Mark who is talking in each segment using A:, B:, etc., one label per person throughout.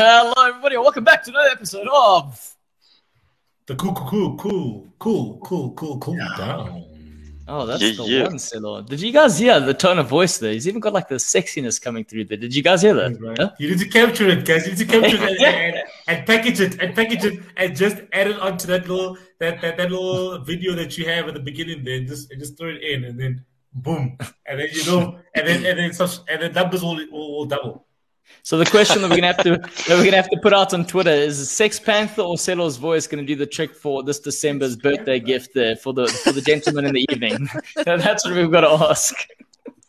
A: Hello, everybody. Welcome back to another episode of
B: The cool, cool, cool, cool, cool, cool, cool down.
A: Oh, that's
C: Yeah,
A: the
C: yeah.
A: one, Silo. Did you guys hear the tone of voice there? He's even got like the sexiness coming through there. Did you guys hear that?
B: Right.
A: Huh?
B: You need to capture it, guys. You need to capture it and, and, and package it and package it and just add it onto that little that, that, that little video that you have at the beginning there. Just and just throw it in and then boom. And then you know and then and then such and then numbers will, will, will double.
A: So the question that we're gonna have to that we're gonna have to put out on Twitter is: Sex Panther or Selo's voice going to do the trick for this December's birthday gift there for the for the gentleman in the evening? That's what we've got to ask.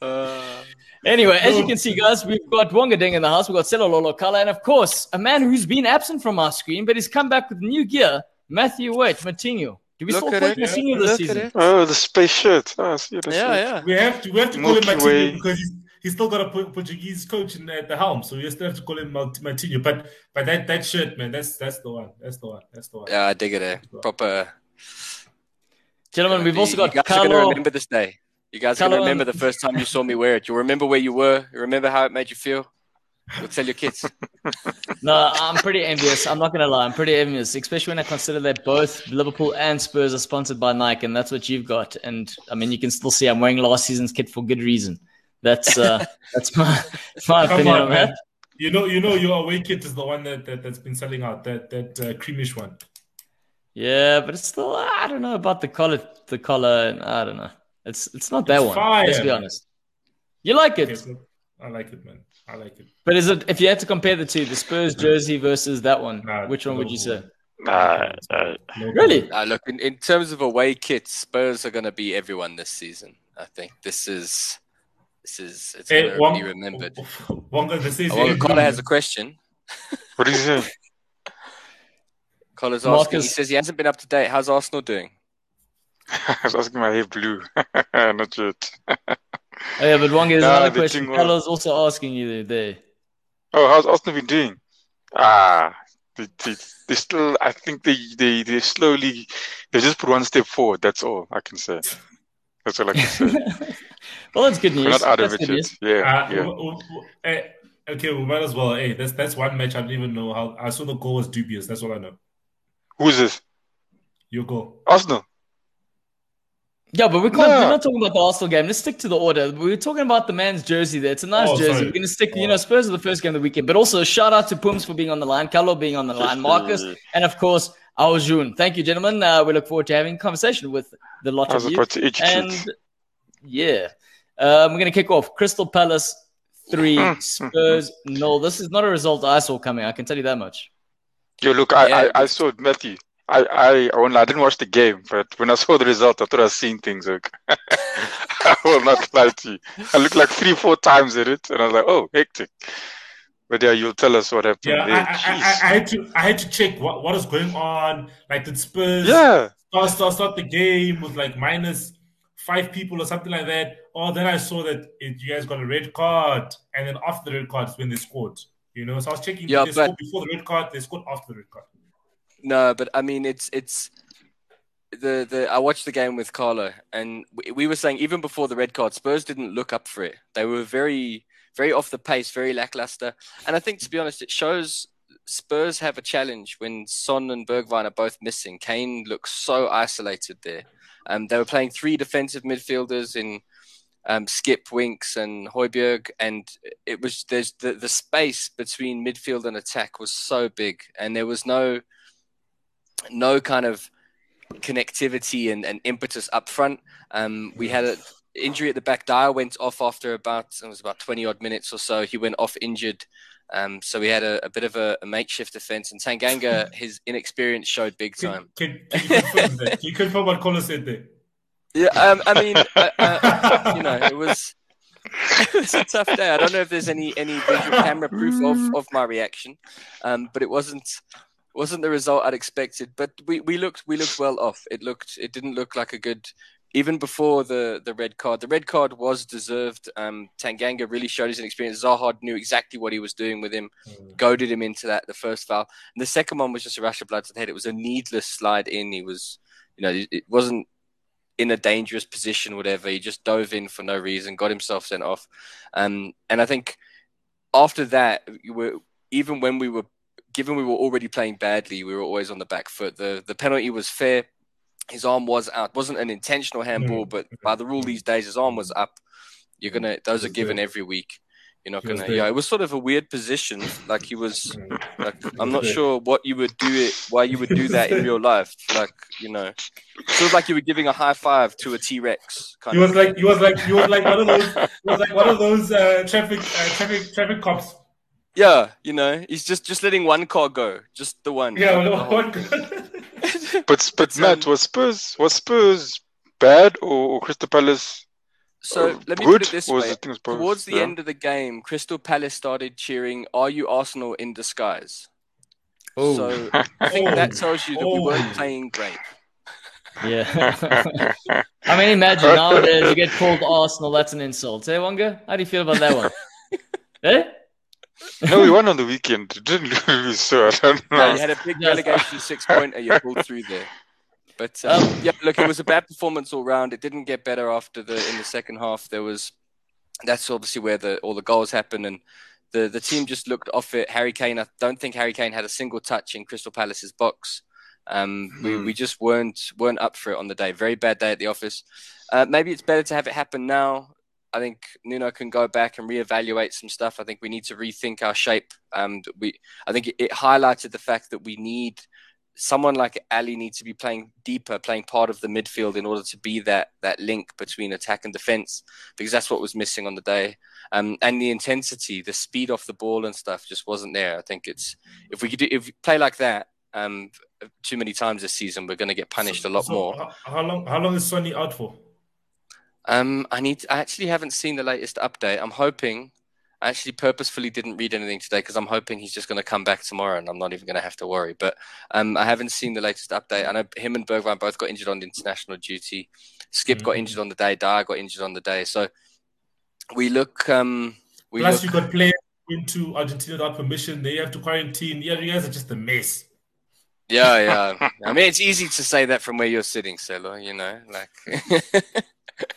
C: Uh,
A: Anyway, as you can see, guys, we've got Wonga Ding in the house. We've got Selo Lolo Kala, and of course, a man who's been absent from our screen, but he's come back with new gear. Matthew White, Matinho. Do we
C: Look
A: still
C: at
A: call him Matinho this
C: Look
A: season?
D: Oh, the space shirt. Oh, I see the
C: yeah,
D: shirt.
C: yeah.
B: We have to we have to call him
D: Milky
B: Martinho because he's he's still got a Portuguese coach in, at the helm, so you still have to call him Mart- Martinho. But but that that shirt, man, that's that's the one. That's the one. That's the one.
C: Yeah, I dig it. Eh? Proper.
A: Gentlemen, we've also got.
C: you
A: got
C: guys are going to
A: Carlo.
C: remember this day. You guys are going to remember the first time you saw me wear it. You'll remember where you were. You remember how it made you feel. You'll tell your kids.
A: No, I'm pretty envious. I'm not going to lie. I'm pretty envious, especially when I consider that both Liverpool and Spurs are sponsored by Nike, and that's what you've got. And I mean, you can still see I'm wearing last season's kit for good reason. That's uh, that's my my
B: Come
A: opinion
B: on,
A: on
B: man.
A: that.
B: You know, you know, your away kit is the one that, that that's been selling out. That that uh, creamish one.
A: Yeah, but it's still I don't know about the collar. The collar, and I don't know. It's it's not that
B: It's
A: one.
B: fire.
A: Let's be honest. You like it,
B: Okay, I like it, man. I like it.
A: but is it if you had to compare the two, the Spurs jersey versus that one,
B: Nah,
A: which one would you say?
D: Nah, nah.
A: Really?
C: Uh, look, in, in terms of away kits, Spurs are going to be everyone this season. I think this is this is it's
B: Hey,
C: going to
B: Wong-
C: be remembered.
B: Wonga, this is
C: Oh, well, Connor has a question.
D: What is it?
C: Connor's asking. He says he hasn't been up to date. How's Arsenal doing?
D: I was asking my hair blue. Not yet.
A: Oh yeah, but Wong, there's
D: Nah,
A: another
D: the
A: question.
D: thing was-
A: also asking you there.
D: Oh, how's Arsenal been doing? Ah, they, they, they still, I think they, they, they slowly, they just put one step forward. That's all I can say. That's all I can say.
A: Well, that's good news.
D: We're not out of
A: That's
D: it
A: good
D: yet.
A: news.
D: Yeah,
B: Uh,
D: yeah.
B: w- w- w- eh, okay, we might as well. Hey, that's that's one match I don't even know how. I saw the goal was dubious. That's all I know.
D: Who's this?
B: Your goal.
D: Arsenal.
A: Yeah, but we can't.
D: No.
A: We're not talking about the Arsenal game. Let's stick to the order. We We're talking about the man's jersey there. It's a nice
B: Oh,
A: jersey.
B: sorry.
A: We're going to stick. You know, Spurs are the first game of the weekend, but also shout out to Pums for being on the line, Carlo being on the line, Marcus, and of course our June. Thank you, gentlemen. Uh, we look forward to having a conversation with the lot
D: I was
A: of you.
D: to educate.
A: And yeah, um, we're going to kick off. Crystal Palace three, hmm, hmm, hmm. Spurs no. This is not a result I saw coming. I can tell you that much.
D: Yo, look, I,
C: Yeah.
D: I, I saw it, Matthew. I, I, only, I didn't watch the game, but when I saw the result, I thought I was seeing things. Like, I will not lie to you. I looked like three, four times at it, and I was like, oh, hectic. But yeah, you'll tell us what happened
B: Yeah, I,
D: there.
B: I, I,
D: Jeez.
B: I had to I had to check what what is going on. Like did Spurs
D: yeah,
B: start, start start the game with like minus five people or something like that. Or then I saw that it, you guys got a red card, and then after the red card is when they scored. You know, so I was checking.
C: Yeah,
B: they
C: but-
B: scored before the red card. They scored after the red card.
C: No, but I mean, it's it's the the. I watched the game with Carlo, and we, we were saying even before the red card, Spurs didn't look up for it. They were very very off the pace, very lackluster. And I think, to be honest, it shows Spurs have a challenge when Son and Bergwijn are both missing. Kane looks so isolated there. Um, they were playing three defensive midfielders in um, Skipp, Winks, and Højbjerg, and it was there's the the space between midfield and attack was so big, and there was no no kind of connectivity and, and impetus up front. Um, we had an injury at the back. Dier went off after about it was about twenty odd minutes or so. He went off injured. Um, so we had a, a bit of a, a makeshift defense, and Tanganga, his inexperience showed big time.
B: can, can you confirm? Can you confirm what Colo said there?
C: Yeah, um, I mean, uh, uh, you know, it was it was a tough day. I don't know if there's any any visual camera proof of, of my reaction, um, but it wasn't wasn't the result I'd expected. But we, we looked we looked well off. It looked it didn't look like a good even before the, the red card. The red card was deserved. Um, Tanganga really showed his experience. Zaha knew exactly what he was doing with him, goaded him into that. The first foul, and the second one was just a rush of blood to the head. It was a needless slide in. He was, you know, it wasn't in a dangerous position, whatever. He just dove in for no reason, got himself sent off. Um, and I think after that, we were, even when we were given we were already playing badly, we were always on the back foot. The the penalty was fair. His arm was out. It wasn't an intentional handball,
B: Mm.
C: but by the rule these days, his arm was up. You're gonna those are given every week. You're not gonna. Yeah, it was sort of a weird position. Like he was. Like I'm not sure what you would do it. Why you would do that in real life? Like you know, feels like you were giving a high five to a T Rex. Kind
B: He was
C: of.
B: like he was like he was like one of those he was like one of those uh, traffic uh, traffic traffic cops.
C: Yeah, you know, he's just just letting one car go, just the one.
B: Yeah,
C: the
B: what-
D: But but
C: um,
D: Matt, was Spurs was Spurs bad or, or Crystal Palace
C: So
D: uh,
C: let me
D: good?
C: put it this way:
D: it things
C: towards the
D: Yeah.
C: end of the game, Crystal Palace started cheering, "Are you Arsenal in disguise?"
A: Oh,
C: So I think
B: Oh.
C: that tells you that we weren't
B: Oh.
C: playing great.
A: yeah. I mean, imagine nowadays you get called Arsenal. That's an insult. Hey, Wonga, how do you feel about that one? eh?
D: No, we won on the weekend. It didn't lose, so I don't
C: No,
D: know.
C: you had a big relegation six pointer, you pulled through there. But um,
A: Um,
C: yeah, look, it was a bad performance all round. It didn't get better after the in the second half. There was that's obviously where the all the goals happened, and the the team just looked off it. Harry Kane, I don't think Harry Kane had a single touch in Crystal Palace's box. Um, we,
D: Hmm.
C: we just weren't weren't up for it on the day. Very bad day at the office. Uh, maybe it's better to have it happen now. I think Nuno can go back and reevaluate some stuff. I think we need to rethink our shape. Um, we I think it, it highlighted the fact that we need someone like Alli needs to be playing deeper, playing part of the midfield in order to be that that link between attack and defense, because that's what was missing on the day. Um, and the intensity, the speed off the ball and stuff just wasn't there. I think it's if we could do, if we play like that um, too many times this season, we're going to get punished a lot
B: So,
C: more.
B: How, how long? How long is Sonny out for?
C: Um, I need. I actually haven't seen the latest update. I'm hoping. I actually purposefully didn't read anything today because I'm hoping he's just going to come back tomorrow and I'm not even going to have to worry. But um, I haven't seen the latest update. I know him and Bergwijn both got injured on international duty. Skipp got
B: Mhm.
C: injured on the day. Dier got injured on the day. So we look. Um, we
B: Plus,
C: look.
B: you got players into Argentina without permission. They have to quarantine. Yeah, you guys are just a mess.
C: Yeah, yeah. I mean, it's easy to say that from where you're sitting, Selo. You know, like.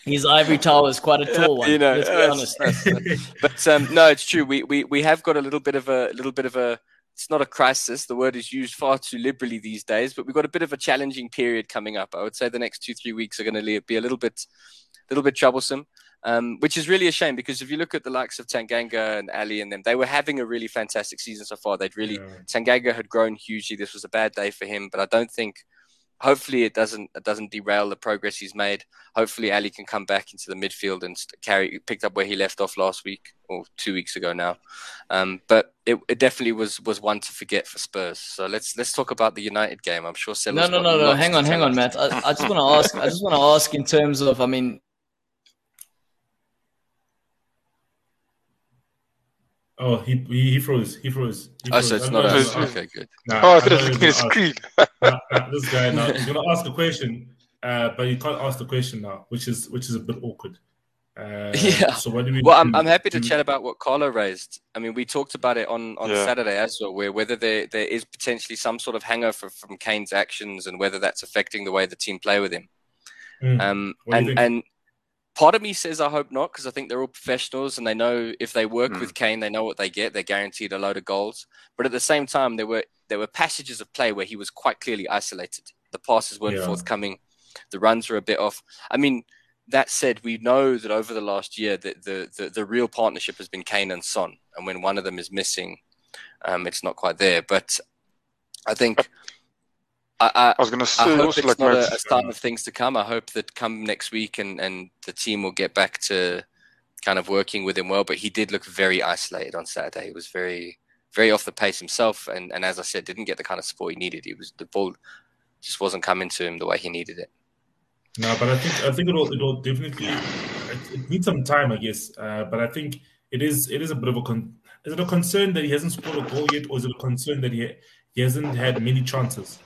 A: His ivory tower is quite a tall one.
C: You know,
A: let's be
C: that's-
A: honest.
C: that's- But um, no, it's true. We, we we have got a little bit of a little bit of a. It's not a crisis. The word is used far too liberally these days. But we've got a bit of a challenging period coming up. I would say the next two three weeks are going to be a little bit, little bit troublesome. Um, which is really a shame because if you look at the likes of Tanganga and Alli and them, they were having a really fantastic season so far. They'd really
B: Yeah.
C: Tanganga had grown hugely. This was a bad day for him, but I don't think. Hopefully, it doesn't it doesn't derail the progress he's made. Hopefully, Alli can come back into the midfield and carry picked up where he left off last week or two weeks ago now. Um, but it, it definitely was was one to forget for Spurs. So let's let's talk about the United game. I'm sure.
A: No, no, no, no. Hang on, hang on, Matt. I, I just want to ask. I just want to ask in terms of. I mean,
B: Oh, he, he he froze. He froze. He
C: Oh, so it's
B: I'm
C: not
B: gonna
C: a,
B: ask-
C: okay. Good.
B: Nah,
D: Oh, I
B: I'm
D: thought it was
B: not
D: looking at his screen.
B: nah, nah, this guy now he's gonna ask a question, uh, but you can't ask the question now, which is which is a bit awkward. Uh,
C: Yeah.
B: So what do we?
C: Well, I'm. I'm happy to
B: Do-
C: chat about what Carlo raised. I mean, we talked about it on, on
D: Yeah.
C: Saturday as well, where whether there, there is potentially some sort of hangover from Kane's actions and whether that's affecting the way the team play with him.
B: Mm.
C: Um,
B: What do you
C: and
B: think?
C: and part of me says I hope not because I think they're all professionals and they know if they work
D: Hmm.
C: with Kane, they know what they get. They're guaranteed a load of goals. But at the same time, there were there were passages of play where he was quite clearly isolated. The passes weren't
B: Yeah.
C: forthcoming. The runs were a bit off. I mean, that said, we know that over the last year that the, the, the real partnership has been Kane and Son, and when one of them is missing, um, it's not quite there. But I think I, I,
D: I was gonna say,
C: I
D: say
C: hope
D: also
C: it's
D: like
C: not
D: Matt,
C: a, a sign of things to come. I hope that come next week and, and the team will get back to kind of working with him well. But he did look very isolated on Saturday. He was very, very off the pace himself. And, and as I said, didn't get the kind of support he needed. He was the ball just wasn't coming to him the way he needed it.
B: No, but I think I think it'll it'll definitely it, it needs some time, I guess. Uh, but I think it is it is a bit of a con- is it a concern that he hasn't scored a goal yet, or is it a concern that he he hasn't had many chances?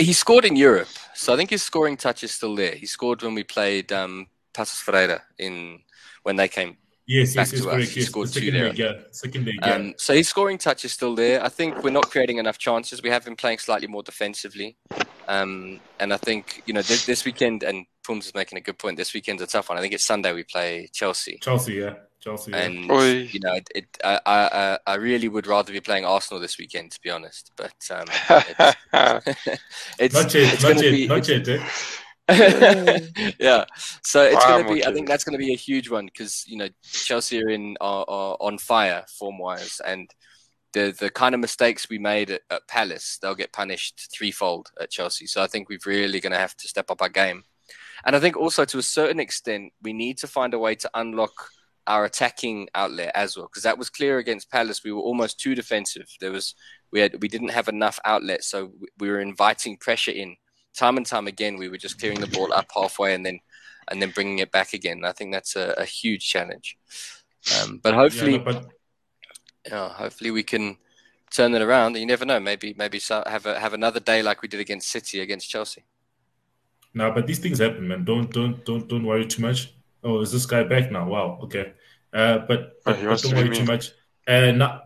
C: He scored in Europe, so I think his scoring touch is still there. He scored when we played um, Paços Ferreira in when they came
B: Yes,
C: Back
B: yes,
C: to us.
B: correct.
C: He
B: Yes,
C: scored
B: the
C: two
B: second
C: there.
B: yeah, second yeah.
C: Um, so his scoring touch is still there. I think we're not creating enough chances. We have been playing slightly more defensively. Um, and I think, you know, this, this weekend, and Pums is making a good point, this weekend's a tough one. I think it's Sunday we play Chelsea.
B: Chelsea, yeah, Chelsea.
C: and
D: Oi.
C: you know, it, it, I, I, I- I really would rather be playing Arsenal this weekend, to be honest. But um, it's, it's,
B: Not yet,
C: it's
B: not
C: gonna
B: yet,
C: be,
B: not yet. Eh?
C: yeah. So it's
D: I'm
C: going to be. I think that's going to be a huge one because you know Chelsea are in are, are on fire form wise, and the the kind of mistakes we made at, at Palace, they'll get punished threefold at Chelsea. So I think we're really going to have to step up our game, and I think also to a certain extent we need to find a way to unlock our attacking outlet as well because that was clear against Palace. We were almost too defensive. There was we had we didn't have enough outlets, so we- we were inviting pressure in time and time again. We were just clearing the ball up halfway and then and then bringing it back again. I think that's a, a huge challenge. Um, but hopefully,
B: Yeah, no, but
C: you know, hopefully we can turn it around. You never know. Maybe maybe have a, have another day like we did against City against Chelsea.
B: no, but these things happen, man. Don't don't don't don't worry too much. Oh, is this guy back now? Wow. Okay. Uh, but,
D: Oh,
B: but,
D: he
B: don't
D: to be
B: worry too much. Uh, no.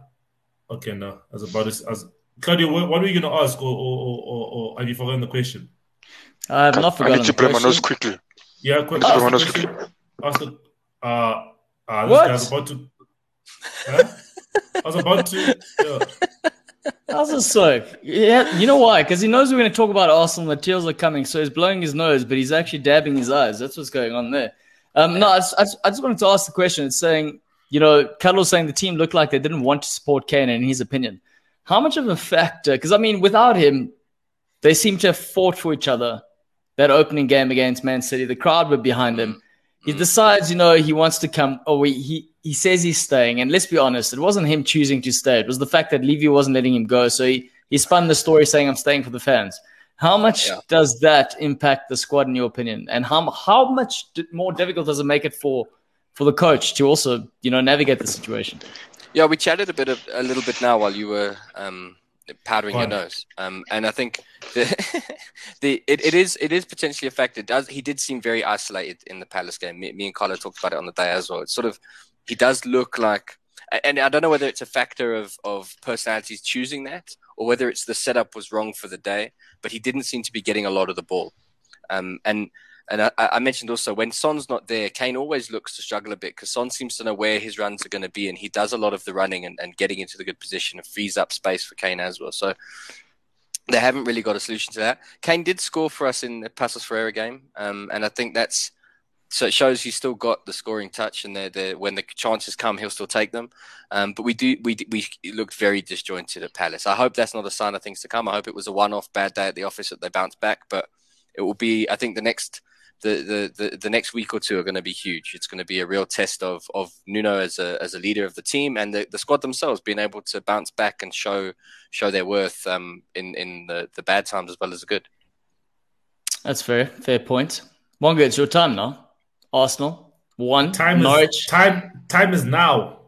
B: Okay, no. As about this, as Claudio, what, what were you gonna ask, or or, or, or, or have you forgotten the question?
A: I have not forgotten.
D: I
A: forgotten
D: need to
A: the
D: blow my nose quickly.
B: Yeah, quick.
D: Let's
B: Ask the
D: us
B: question. Ask the. Uh, uh, this
A: What?
B: guy's about to. Huh? I was about to. Yeah.
A: How's this so? Yeah, you know why? Because he knows we're going to talk about Arsenal. The tears are coming, so he's blowing his nose, but he's actually dabbing his eyes. That's what's going on there. Um, no, I just, I just- I just wanted to ask the question. It's saying, you know, Carlos saying the team looked like they didn't want to support Kane, in his opinion. How much of a factor? Because I mean, without him, they seem to have fought for each other. That opening game against Man City, the crowd were behind him. He decides, you know, he wants to come. Oh, he, he he says he's staying, and let's be honest, it wasn't him choosing to stay. It was the fact that Levy wasn't letting him go. So he he spun the story saying, "I'm staying for the fans." How much
C: Yeah.
A: does that impact the squad, in your opinion? And how how much more difficult does it make it for for the coach to also, you know, navigate the situation?
C: Yeah, we chatted a bit of, a little bit now while you were um, powdering your nose, um, and I think the the it, it is it is potentially affected. does he did seem very isolated in the Palace game? Me, me and Carlo talked about it on the day as well. It's sort of he does look like, and I don't know whether it's a factor of of personalities choosing that or whether it's the setup was wrong for the day, but he didn't seem to be getting a lot of the ball, um, and. And I, I mentioned also when Son's not there, Kane always looks to struggle a bit because Son seems to know where his runs are going to be, and he does a lot of the running and, and getting into the good position and frees up space for Kane as well. So they haven't really got a solution to that. Kane did score for us in the Paços Ferreira game, um, and I think that's so it shows he's still got the scoring touch, and they're, they're, when the chances come, he'll still take them. Um, but we do we we looked very disjointed at Palace. I hope that's not a sign of things to come. I hope it was a one-off bad day at the office that they bounce back, but it will be. I think the next the, the, the, the next week or two are going to be huge. It's going to be a real test of, of Nuno as a, as a leader of the team and the, the squad themselves being able to bounce back and show show their worth um, in in the, the bad times as well as the good.
A: That's fair, fair point. Wonga, it's your time now. Arsenal one,
B: Time
A: Norwich.
B: is time. Time is now.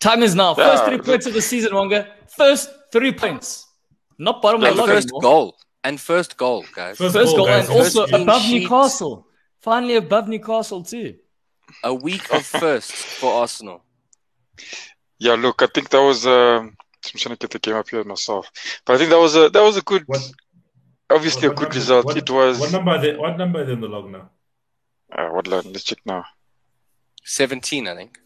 A: Time is now. First three points of the season, Wonga. First three points. Not bottom of the log
C: first
A: anymore.
C: goal and first goal, guys.
B: First,
A: First goal,
B: guys.
A: and also
C: First clean
A: above
C: sheet.
A: Newcastle. Finally above Newcastle too.
C: A week of firsts for Arsenal.
D: Yeah, look, I think that was. Um, I'm trying to get the game up here myself, but I think that was a that was a good,
B: What,
D: obviously
B: what
D: a good
B: number-
D: result.
B: What,
D: it was.
B: What number? Are they, what number is in the log now?
D: Uh, what line? Let's check now.
C: Seventeen, I think.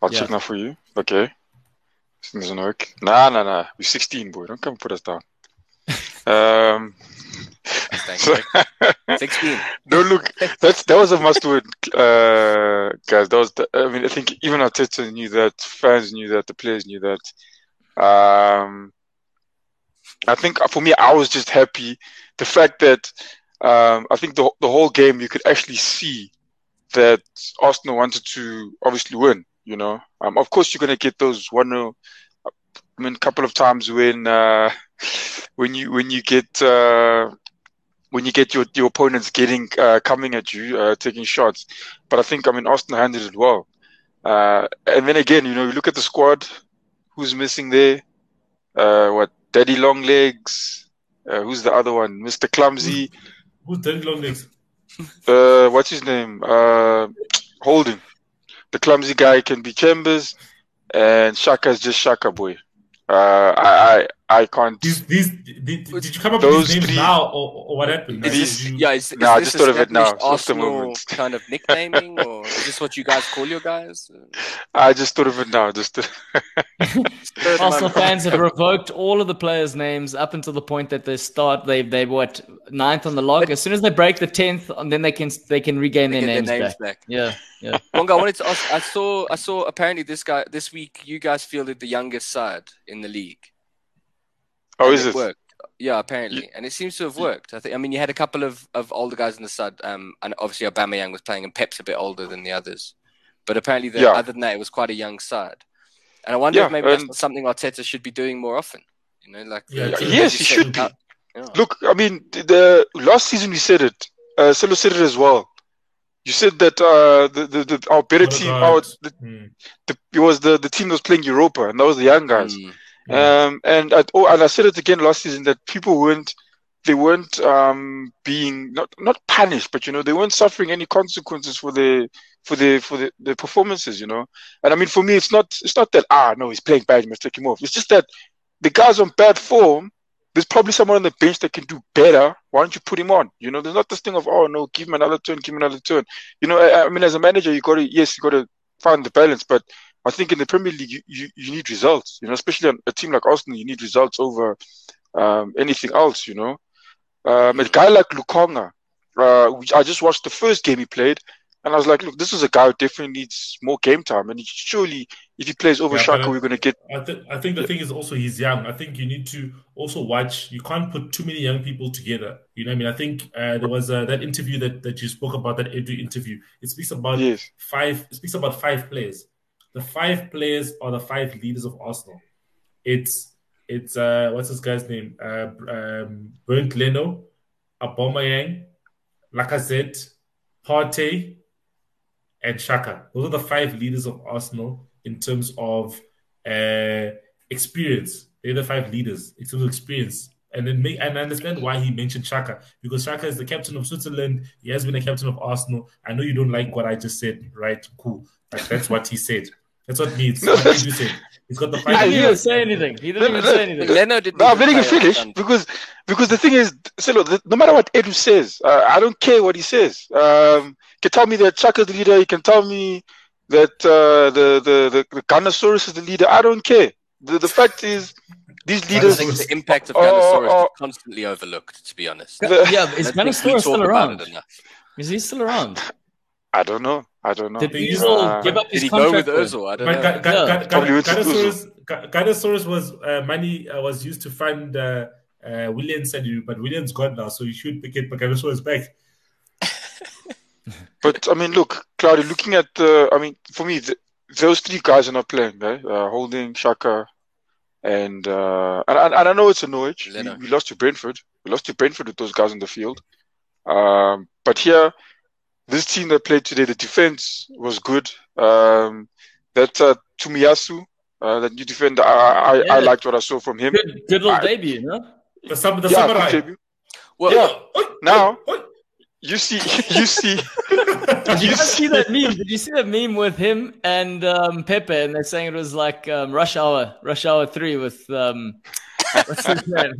D: I'll
A: Yeah.
D: check now for you. Okay. This doesn't work. Nah, nah, nah. We're 16, boy. Don't come put us down. um.
C: Thanks,
D: so-
C: Sixteen.
D: no, look, that's that was a must-win, uh, guys. That was. The, I mean, I think even Arteta knew that, fans knew that, the players knew that. Um, I think for me, I was just happy the fact that um, I think the the whole game you could actually see that Arsenal wanted to obviously win. You know, um, of course you're gonna get those one 0 I mean, a couple of times when uh, when you when you get uh, when you get your your opponents getting uh, coming at you, uh, taking shots. But I think I mean Arsenal handled it well. Uh, and then again, you know, you look at the squad, who's missing there? Uh, what Daddy Long Legs? Who's the other one? Mr. Clumsy.
B: Who's Daddy Long?
D: Uh, what's his name? Uh, Holding. The clumsy guy can be Chambers, and Xhaka's just Xhaka boy. Uh, I, I I can't.
B: These, these, did, did you come up
D: Those
B: with these names
D: three-
B: now, or, or what happened?
C: Is this,
B: you-
C: yeah, is, is
D: Nah, I just thought of it now.
C: established
D: It's
C: Arsenal
D: moment.
C: kind of nicknaming, or is this what you guys call your guys?
D: I just thought of it now. Just
C: Third
A: Arsenal fans have revoked all of the players' names up until the point that they start. They they what ninth on the log. As soon as they break the tenth, and then they can they can regain
C: They
A: their
C: get
A: names, back. Yeah, yeah.
C: Wonga, I wanted to ask. I saw. I saw. Apparently, this guy this week, you guys fielded the youngest side in the league.
D: Oh,
C: And
D: is
C: it
D: it?
C: worked? Yeah, apparently, and it seems to have worked. I think. I mean, you had a couple of, of older guys in the side, um, and obviously Aubameyang was playing, and Pep's a bit older than the others. But apparently, the,
D: Yeah.
C: other than that, it was quite a young side. And I wonder
D: Yeah,
C: if maybe that's
D: and-
C: something Arteta should be doing more often. You know, like
B: Yeah,
C: the-
B: yes,
D: he should be.
C: yeah.
D: Look, I mean, the, the last season we said it. Uh, Silo said it as well. You said that uh, the, the, the our better team, our, the, the, it was the, the team that was playing Europa, and that was the young guys.
C: Mm.
D: Um, and I, oh, and I said it again last season that people weren't they weren't um, being not not punished, but you know they weren't suffering any consequences for the for the for the, the performances, you know. And I mean, for me, it's not it's not that ah no he's playing bad, you must take him off. It's just that the guy's on bad form. There's probably someone on the bench that can do better. Why don't you put him on? You know, there's not this thing of oh no, give him another turn, give him another turn. You know, I, I mean, as a manager, you got to yes, you got to find the balance, but I think in the Premier League, you, you, you need results. You know, especially on a team like Arsenal, you need results over um, anything else. You know, um, a guy like Lokonga, uh, which I just watched the first game he played, and I was like, look, this is a guy who definitely needs more game time, and he, surely if he plays over
B: Yeah, Xhaka,
D: we're going to get.
B: I, th- I think the thing is also he's young. I think you need to also watch. You can't put too many young people together. You know I mean? I think uh, there was uh, that interview that, that you spoke about, that Edu interview. It speaks about
D: Yes.
B: five. It speaks about five players. The five players are the five leaders of Arsenal. It's it's uh what's this guy's name? Uh, um, Bernd Leno, Aubameyang, Lacazette, Partey, and Xhaka. Those are the five leaders of Arsenal in terms of uh, experience. They're the five leaders in terms of experience. And then make and I understand why he mentioned Xhaka because Xhaka is the captain of Switzerland. He has been a captain of Arsenal. I know you don't like what I just said, right? Cool. That's what he said. That's what means.
D: No,
B: what
D: that's-
B: you said. He's got the
A: He didn't even say anything. He didn't even say anything.
C: Leno didn't.
D: No, I'm letting it finish
C: on-
D: because because the thing is, Silo, the, no matter what Edu says, uh, I don't care what he says. Um, he can tell me that Xhaka's the leader. He can tell me that uh, the the the, the Gunnersaurus is the leader. I don't care. The the fact is, these leaders.
C: I
D: leaders.
C: think the impact of
D: Oh,
C: Gunnersaurus
D: oh,
C: is constantly overlooked. To be honest,
D: the-
A: Yeah, but is
C: I don't think we
A: Gunnersaurus
C: talk
A: still around? Is he still around?
D: I don't know. I don't know.
A: Did
B: They
A: Özil
D: Uh,
A: give up
C: Did
A: his
C: he go with
A: contract? for him?
C: Özil? I don't
B: But
C: know.
B: Ga- Ga-
A: Yeah.
B: Ga- Ga-
D: Probably with
B: Gunnersaurus, Ga- Gunnersaurus was uh, money uh, was used to fund uh, uh, Willian's and but Willian's gone now, so you should pick it. But Gunnersaurus back.
D: But I mean, look, Claudia, looking at the, I mean, for me, th those three guys are not playing, right? Uh, Holding, Xhaka, and uh, and, and I know it's a Norwich. We, we lost to Brentford. We lost to Brentford with those guys in the field. Um, but here, this team that played today, the defense was good. Um, that uh, Tomiyasu, uh, that new defender, I, I, I liked what I saw from him.
A: Good, good little
D: I-
A: debut, no?
B: The, sum, the
D: Yeah,
B: samurai.
D: good debut.
C: Well,
D: Yeah.
B: Oi,
D: Now-
B: oi, oi.
D: You see, you see,
A: Did you
D: you
A: guys see that meme? Did you see that meme with him and um, Pepe? And they're saying it was like um, Rush Hour, Rush Hour Three with um, what's his name,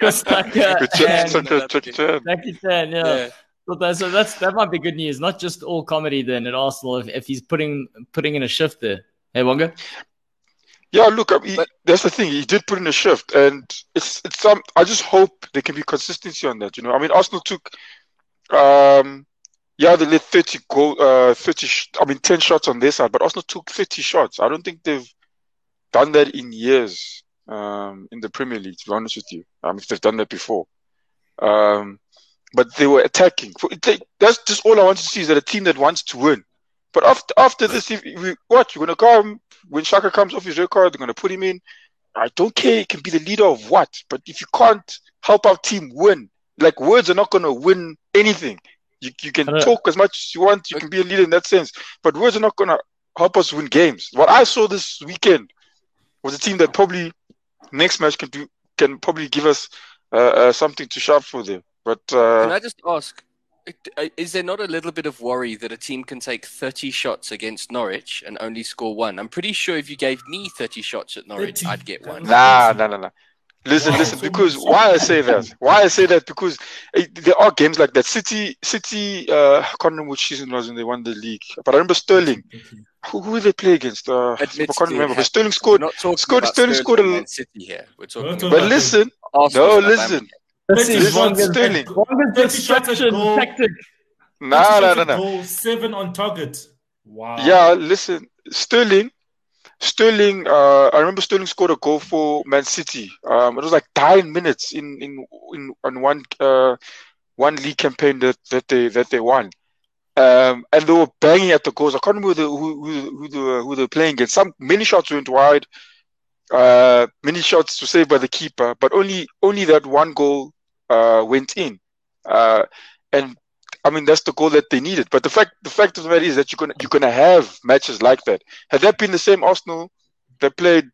A: Chris Tucker
D: with Ch-
A: and
D: Ch- Ch- Ch- Chan.
A: Jackie Chan. Yeah.
C: yeah.
A: So that- so that's that might be good news. Not just all comedy then at Arsenal. If, if he's putting putting in a shift there. Hey, Wonga.
D: Yeah, look, I mean,
C: But-
D: that's the thing. He did put in a shift, and it's it's um. I just hope there can be consistency on that. You know, I mean, Arsenal took, um, yeah, they let thirty goal, uh, thirty. Sh- I mean, ten shots on their side, but Arsenal took thirty shots. I don't think they've done that in years, um, in the Premier League. To be honest with you, um, if they've done that before, um, but they were attacking. That's just all I want to see is that a team that wants to win. But after after this, if we what you're gonna come when Xhaka comes off his red card, they're gonna put him in. I don't care. He can be the leader of what, but if you can't help our team win, like words are not gonna win anything. You you can talk as much as you want. You can be a leader in that sense, but words are not gonna help us win games. What I saw this weekend was a team that probably next match can do can probably give us uh, uh, something to shout for there. But
C: Can
D: uh,
C: I just ask? uh, Is there not a little bit of worry that a team can take 30 shots against Norwich and only score one? I'm pretty sure if you gave me 30 shots at Norwich,
B: 30?
C: I'd get one.
D: nah, nah, nah, nah. Listen,
B: Wow,
D: listen.
B: so
D: Because why I say that? Why I say that? Because eh, there are games like that. City, City. Uh, I can't remember which season it was when they won the league, but I remember Sterling. Who, who did they play against? Uh, I can't remember.
C: it
D: But Sterling
C: We're
D: scored.
C: not talking
D: scored-
C: about
D: Sterling scored a-
C: City here. We're talking
B: talking
D: But listen,
C: Arsenal,
D: no,
C: Southampton.
D: listen.
A: This
B: Thirty
A: is
B: shots
A: Wonga's,
D: Sterling.
A: Wonga's
B: 30 shots at
A: distraction
B: goal.
A: tactic.
D: Nah, nah, nah, nah.
B: Goal, seven on target. Wow.
D: Yeah, listen, Sterling, Sterling. Uh, I remember Sterling scored a goal for Man City. Um, it was like nine minutes in in in on one uh one league campaign that that they that they won. Um, and they were banging at the goals. I can't remember the, who who who they were, who they were playing against. Some many shots went wide. Uh, many shots were saved by the keeper, but only only that one goal uh went in. Uh, and I mean that's the goal that they needed. But the fact the fact of the matter is that you're gonna you're gonna have matches like that. Had that been the same Arsenal that played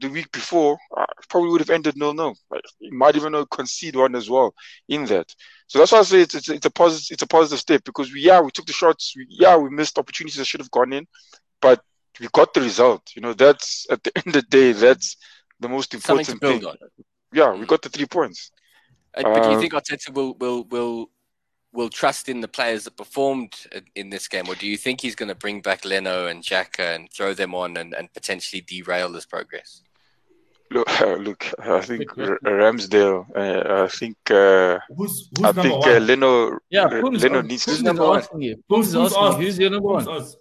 D: the week before, uh, probably would have ended nil. Like, you might even concede one as well in that. So that's why I say it's it's, it's a positive it's a positive step because we yeah we took the shots. We, yeah we missed opportunities that should have gone in, but we got the result. You know that's at the end of the day that's the most important thing.
C: on.
D: Yeah, we got the three points.
C: Uh, but do you
D: Uh,
C: think Arteta will will will will trust in the players that performed in- in this game, or do you think he's going to bring back Leno and Xhaka and throw them on and, and potentially derail this progress?
D: Look, look I think R- Ramsdale. Uh, I think. Uh,
B: Who's who's
D: I
B: number
D: think
B: one?
D: uh, Leno.
A: Yeah,
D: uh,
A: Poon's,
D: Leno
A: on-
D: needs
A: Poon's
D: to.
C: number one?
A: asking.
B: Who's- who's
A: asking
B: us?
A: you. Who's your number
B: Who's
A: one?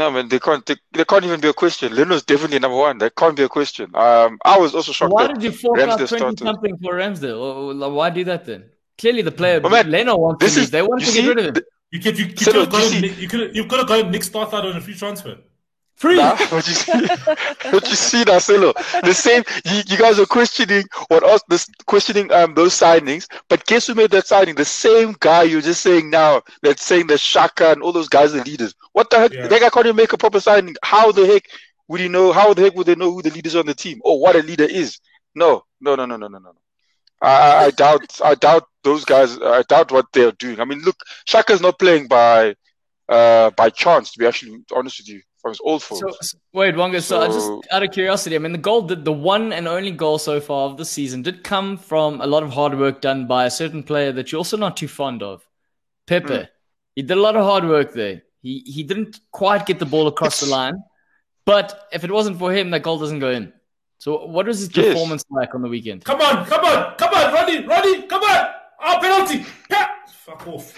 B: Us?
D: No man, they can't. They, they can't even be a question. Leno's definitely number one. That can't be a question. Um, I was also shocked
A: Why
D: that
A: did you fork out 20
D: started.
A: something for Ramsdale? Or- or Why do that then? Clearly, the player,
D: But man,
A: Leno wants
D: this
A: to leave.
D: is-
A: They want
D: you
A: to
D: see,
A: get rid of him.
D: th-
B: You could you, you
D: So,
B: could have got
D: see-
B: him, Nick- you could have got him Nick Starthard on a free transfer.
A: Free.
D: Nah, but you see, what you see, Marcelo, the same. You, you guys are questioning what us, this questioning um those signings. But guess who made that signing? The same guy you're just saying now. That's saying that Xhaka and all those guys are leaders. What the heck?
B: Yeah.
D: That guy can't even make a proper signing. How the heck would he know? How the heck would they know who the leaders on the team or what a leader is? No, no, no, no, no, no, no. I, I- I doubt. I doubt those guys. I doubt what they're doing. I mean, look, Xhaka's not playing by uh by chance. To be actually honest with you, from his old fault.
A: So, so- wait, Wonga. So, I just out of curiosity, I mean, the goal, the, the one and only goal so far of the season, did come from a lot of hard work done by a certain player that you're also not too fond of, Pepe.
D: Mm.
A: He did a lot of hard work there. He he didn't quite get the ball across the line, but if it wasn't for him, that goal doesn't go in. So, what was his
D: Yes.
A: performance like on the weekend?
B: Come on, come on, come on, Ronnie, Ronnie, come on! Oh, penalty! Yeah. Fuck off.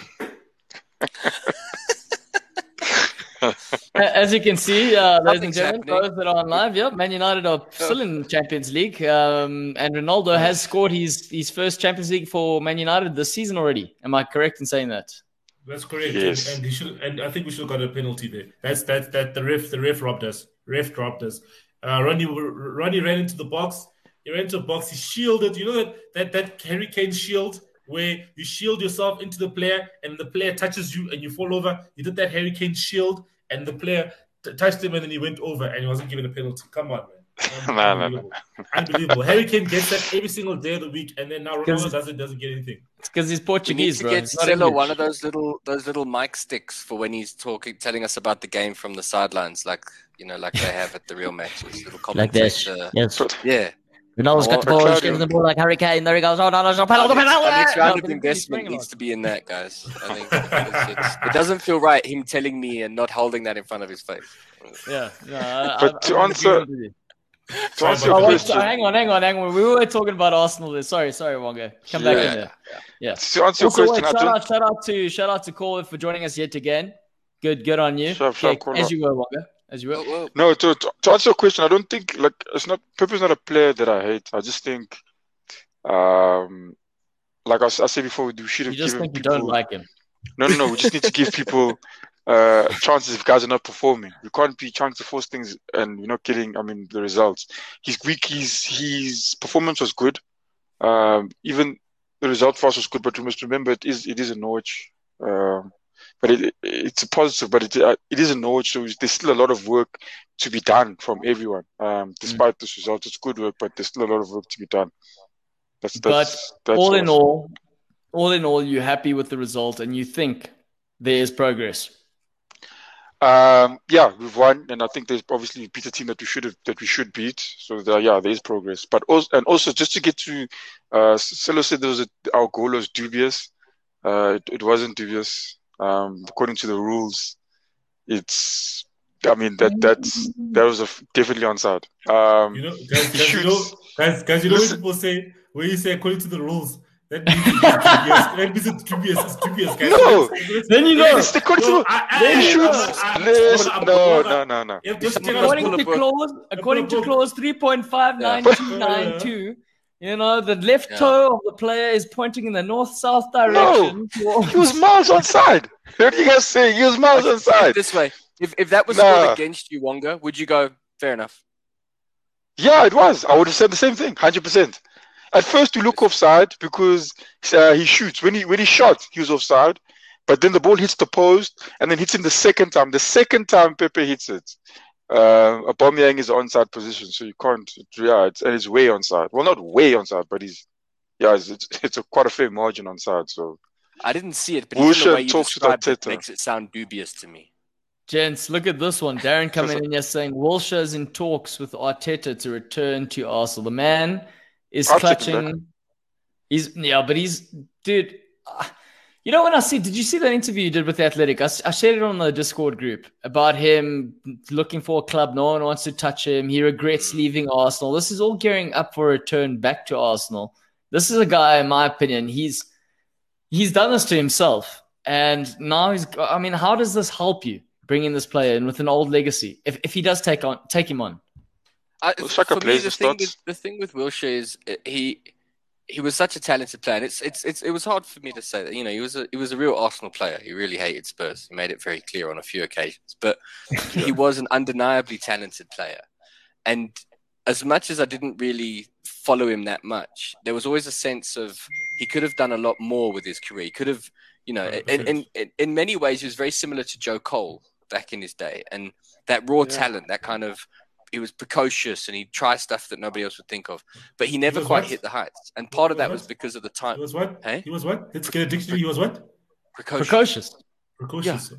A: As you can see, uh, ladies and gentlemen,
C: happening.
A: those that are on live, yeah, Man United are still in Champions League, um, and Ronaldo has scored his his first Champions League for Man United this season already. Am I correct in saying that?
B: That's correct.
D: Yes.
B: And, and he should and I think we should have got a penalty there. That's that that the ref the ref robbed us. Ref dropped us. Uh, Ronnie Ronnie ran into the box. He ran into the box. He shielded. You know that that that Harry Kane shield where you shield yourself into the player and the player touches you and you fall over. He did that Harry Kane shield and the player t- touched him and then he went over and he wasn't given a penalty. Come on, man.
D: No, no, no.
B: Unbelievable. Unbelievable. Harry Kane gets that every single day of the week, and then now
A: Because-
B: Ronaldo doesn't doesn't get anything.
A: It's because he's
C: We need
A: Portuguese,
C: to
A: bro.
C: get
A: He's not
C: Celo
A: English.
C: one of those little those little mic sticks for when he's talking, telling us about the game from the sidelines, like you know, like they have at the real matches. Little
E: like this.
C: commentator.
E: Yes.
C: Yeah,
E: Ronaldo's got the ball,
D: Claudio.
E: he's giving the ball like Harry Kane. There he goes. Oh, no, there's a penalty,
C: Our next-
E: penalty.
C: our next
A: No,
C: of investment needs to be in that, guys. I think it's- it's- it doesn't feel right him telling me and not holding that in front of his face.
A: Yeah. No, I,
D: But
A: I,
D: to
A: I'm in
D: answer-
A: agreement with you.
D: to answer
B: Oh,
D: your
A: Oh, wait,
D: question,
A: so hang on, hang on, hang on. We were talking about Arsenal. there. Sorry, sorry, Wonga. Come back
D: Yeah.
A: in there. Yeah.
D: to answer your question,
A: wait, shout out, shout out to shout out to Cole for joining us yet again. Good, good on you.
D: Sure, sure,
A: Yeah, as you were, Wonga. As you were.
C: Well, well,
D: No, to, to to answer your question, I don't think like it's not Pepe's not a player that I hate. I just think, um, like I said before, we should
A: You
D: have
A: just
D: given
A: think you don't like him.
D: No, no, no. We just need to give people uh chances if guys are not performing. We can't be trying to force things and we're not getting. I mean, the results. He's weak. His his performance was good. Um, even the result for us was good, but we must remember it is it is a Norwich. Um, but it, it's a positive, but it uh, it is a Norwich, so there's still a lot of work to be done from everyone. Um, despite this result, it's good work, but there's still a lot of work to be done. That's
A: But
D: that's that's
A: all in all, all in all, you're happy with the result and you think there is progress.
D: Um, yeah, we've won, and I think there's obviously beat a team that we should have that we should beat. So there, yeah, there is progress. But also, and also just to get to, uh, Selo said there was a, our goal was dubious. Uh, it, it wasn't dubious. Um, according to the rules, it's. I mean that that's that was a, definitely onside. Um,
B: You know, guys, guys, you know, guys, guys, you know when people say when you say according to the rules, that means it's dubious. that means it's dubious. It's dubious, guys.
D: No.
A: Then you know.
D: It's according
B: No,
D: the-
B: I- I-
D: he shoots.
B: I- I-
D: Listen,
B: I'm-
D: no, no, no, no.
B: If this
C: Someone
B: kid
C: must
B: was-
A: according to
C: pull a book.
A: clause, according to clause three point five nine two nine two, you know the left
C: Yeah.
A: toe of the player is pointing in the north south direction.
D: No, He was miles on side. What are you guys saying? He was miles on
C: Put
D: side.
C: this way, if if that was
D: Nah.
C: scored against you, Wonga, would you go? Fair enough.
D: Yeah, it was. I would have said the same thing, hundred percent. At first, you look offside because uh, he shoots. When he when he shot, he was offside. But then the ball hits the post and then hits him the second time. The second time Pepe hits it, uh, Aubameyang is onside position, so you can't. Yeah, it's, and it's way onside. Well, not way onside, but he's yeah, it's it's, it's a quite a fair margin onside. So
C: I didn't see it, but even the way you
D: talks with
C: described it makes it sound dubious to me.
A: Gents, look at this one. Darren coming in here saying Wilshere's in talks with Arteta to return to Arsenal. The man is
D: I'll
A: clutching. He's yeah, but he's dude. uh, You know when I see? Did you see that interview you did with the Athletic? I shared it on the Discord group about him looking for a club. No one wants to touch him. He regrets leaving Arsenal. This is all gearing up for a return back to Arsenal. This is a guy, in my opinion, he's he's done this to himself, and now he's. I mean, how does this help you bringing this player in with an old legacy? If if he does take on take him on,
C: I,
D: Well, Saka
C: for me, the
D: the
C: thing with the thing with Wilshere is uh, he he was such a talented player. And it's it's it's it was hard for me to say that. You know, he was a he was a real Arsenal player. He really hated Spurs. He made it very clear on a few occasions. But he was an undeniably talented player. And as much as I didn't really follow him that much, there was always a sense of he could have done a lot more with his career. He could have, you know, in, in, in, in many ways, he was very similar to Joe Cole back in his day. And that raw talent, that kind of, he was precocious and he'd try stuff that nobody else would think of. But he never
B: was
C: quite
B: what?
C: hit the heights. And part of that
B: was
C: was because of the time.
B: He was what?
C: Hey?
B: He was what? Let's get a dictionary. He was what?
C: Precocious.
A: precocious.
B: Precocious.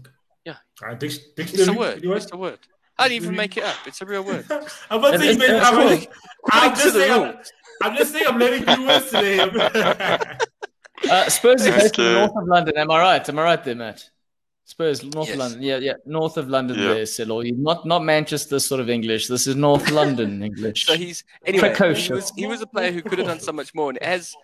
C: Yeah.
B: Uh, dic-
C: It's a word. It's a word. I didn't even make it up. It's a real word.
B: I'm not saying,
A: And-
B: man, I'm,
A: and-
B: just, I'm
C: to
B: just saying, I'm,
C: rules.
B: I'm just saying, I'm learning new words today.
A: Uh, Spurs are based in the north of London. Am I right? Am I right there, Matt? Spurs, north
C: Yes.
A: London. Yeah, yeah, north of London
D: Yeah.
A: there, Cyril. Not not Manchester sort of English. This is North London English.
C: So he's anyway. He
A: Precocious.
C: was, he was a player who could have done so much more, and it has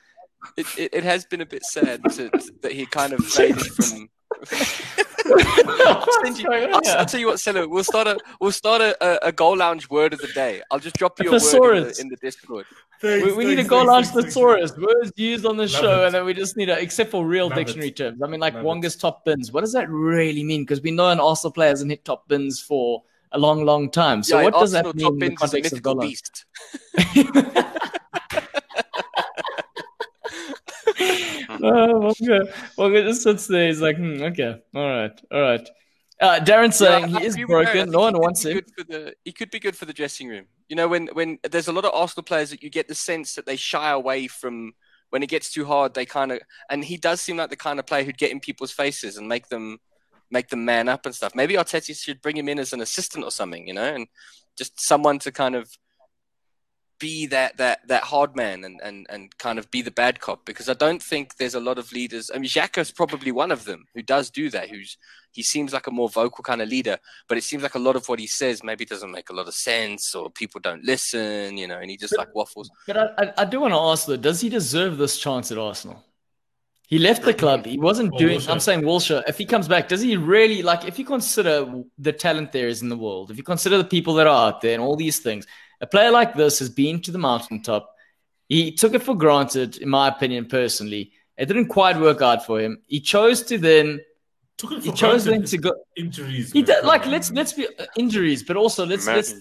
C: it, it, it has been a bit sad to, to- that he kind of faded from. I'll, send you, I'll, I'll tell you what, Selo. We'll start a we'll start a, a, a goal lounge word of the day. I'll just drop you a word in the, in the Discord.
B: Thanks,
A: we, we need a
B: thanks,
A: goal
B: thanks,
A: launch
B: thanks, thanks.
A: thesaurus, words used on the
B: Love
A: show,
B: it.
A: and then we just need a, except for real
B: Love
A: dictionary
B: it.
A: terms. I mean, like
B: Love
A: Wonga's top bins. What does that really mean? Because we know an Arsenal player hasn't hit top bins for a long, long time. So
C: yeah,
A: what does that mean
C: top
A: in the
C: ends is a
A: context of
C: mythical
A: goal
C: beast.
A: oh, Wonga just sits there. He's like, hmm, okay, all right, all right. Uh, Darren saying
C: Yeah,
A: he is
C: agree with Barry. I
A: broken. No one wants him.
C: the- he could be good for the dressing room. You know, when when there's a lot of Arsenal players that you get the sense that they shy away from when it gets too hard. They kind of and he does seem like the kind of player who'd get in people's faces and make them make them man up and stuff. Maybe Arteta should bring him in as an assistant or something. You know, and just someone to kind of be that that that hard man and and and kind of be the bad cop because I don't think there's a lot of leaders. I mean, Xhaka's probably one of them who does do that. Who's he seems like a more vocal kind of leader, but it seems like a lot of what he says maybe doesn't make a lot of sense or people don't listen, you know, and he just like waffles.
A: But I, I, I do want to ask though, does he deserve this chance at Arsenal? He left the club. He wasn't doing.
B: Wilshere.
A: I'm saying Wilshere. If he comes back, does he really like? If you consider the talent there is in the world, if you consider the people that are out there and all these things, a player like this has been to the mountaintop. He took it for granted, in my opinion, personally. It didn't quite work out for him. He chose to then.
B: Took it
A: He chose then to go.
B: Injuries.
A: He did, like let's let's be uh, injuries, but also let's let's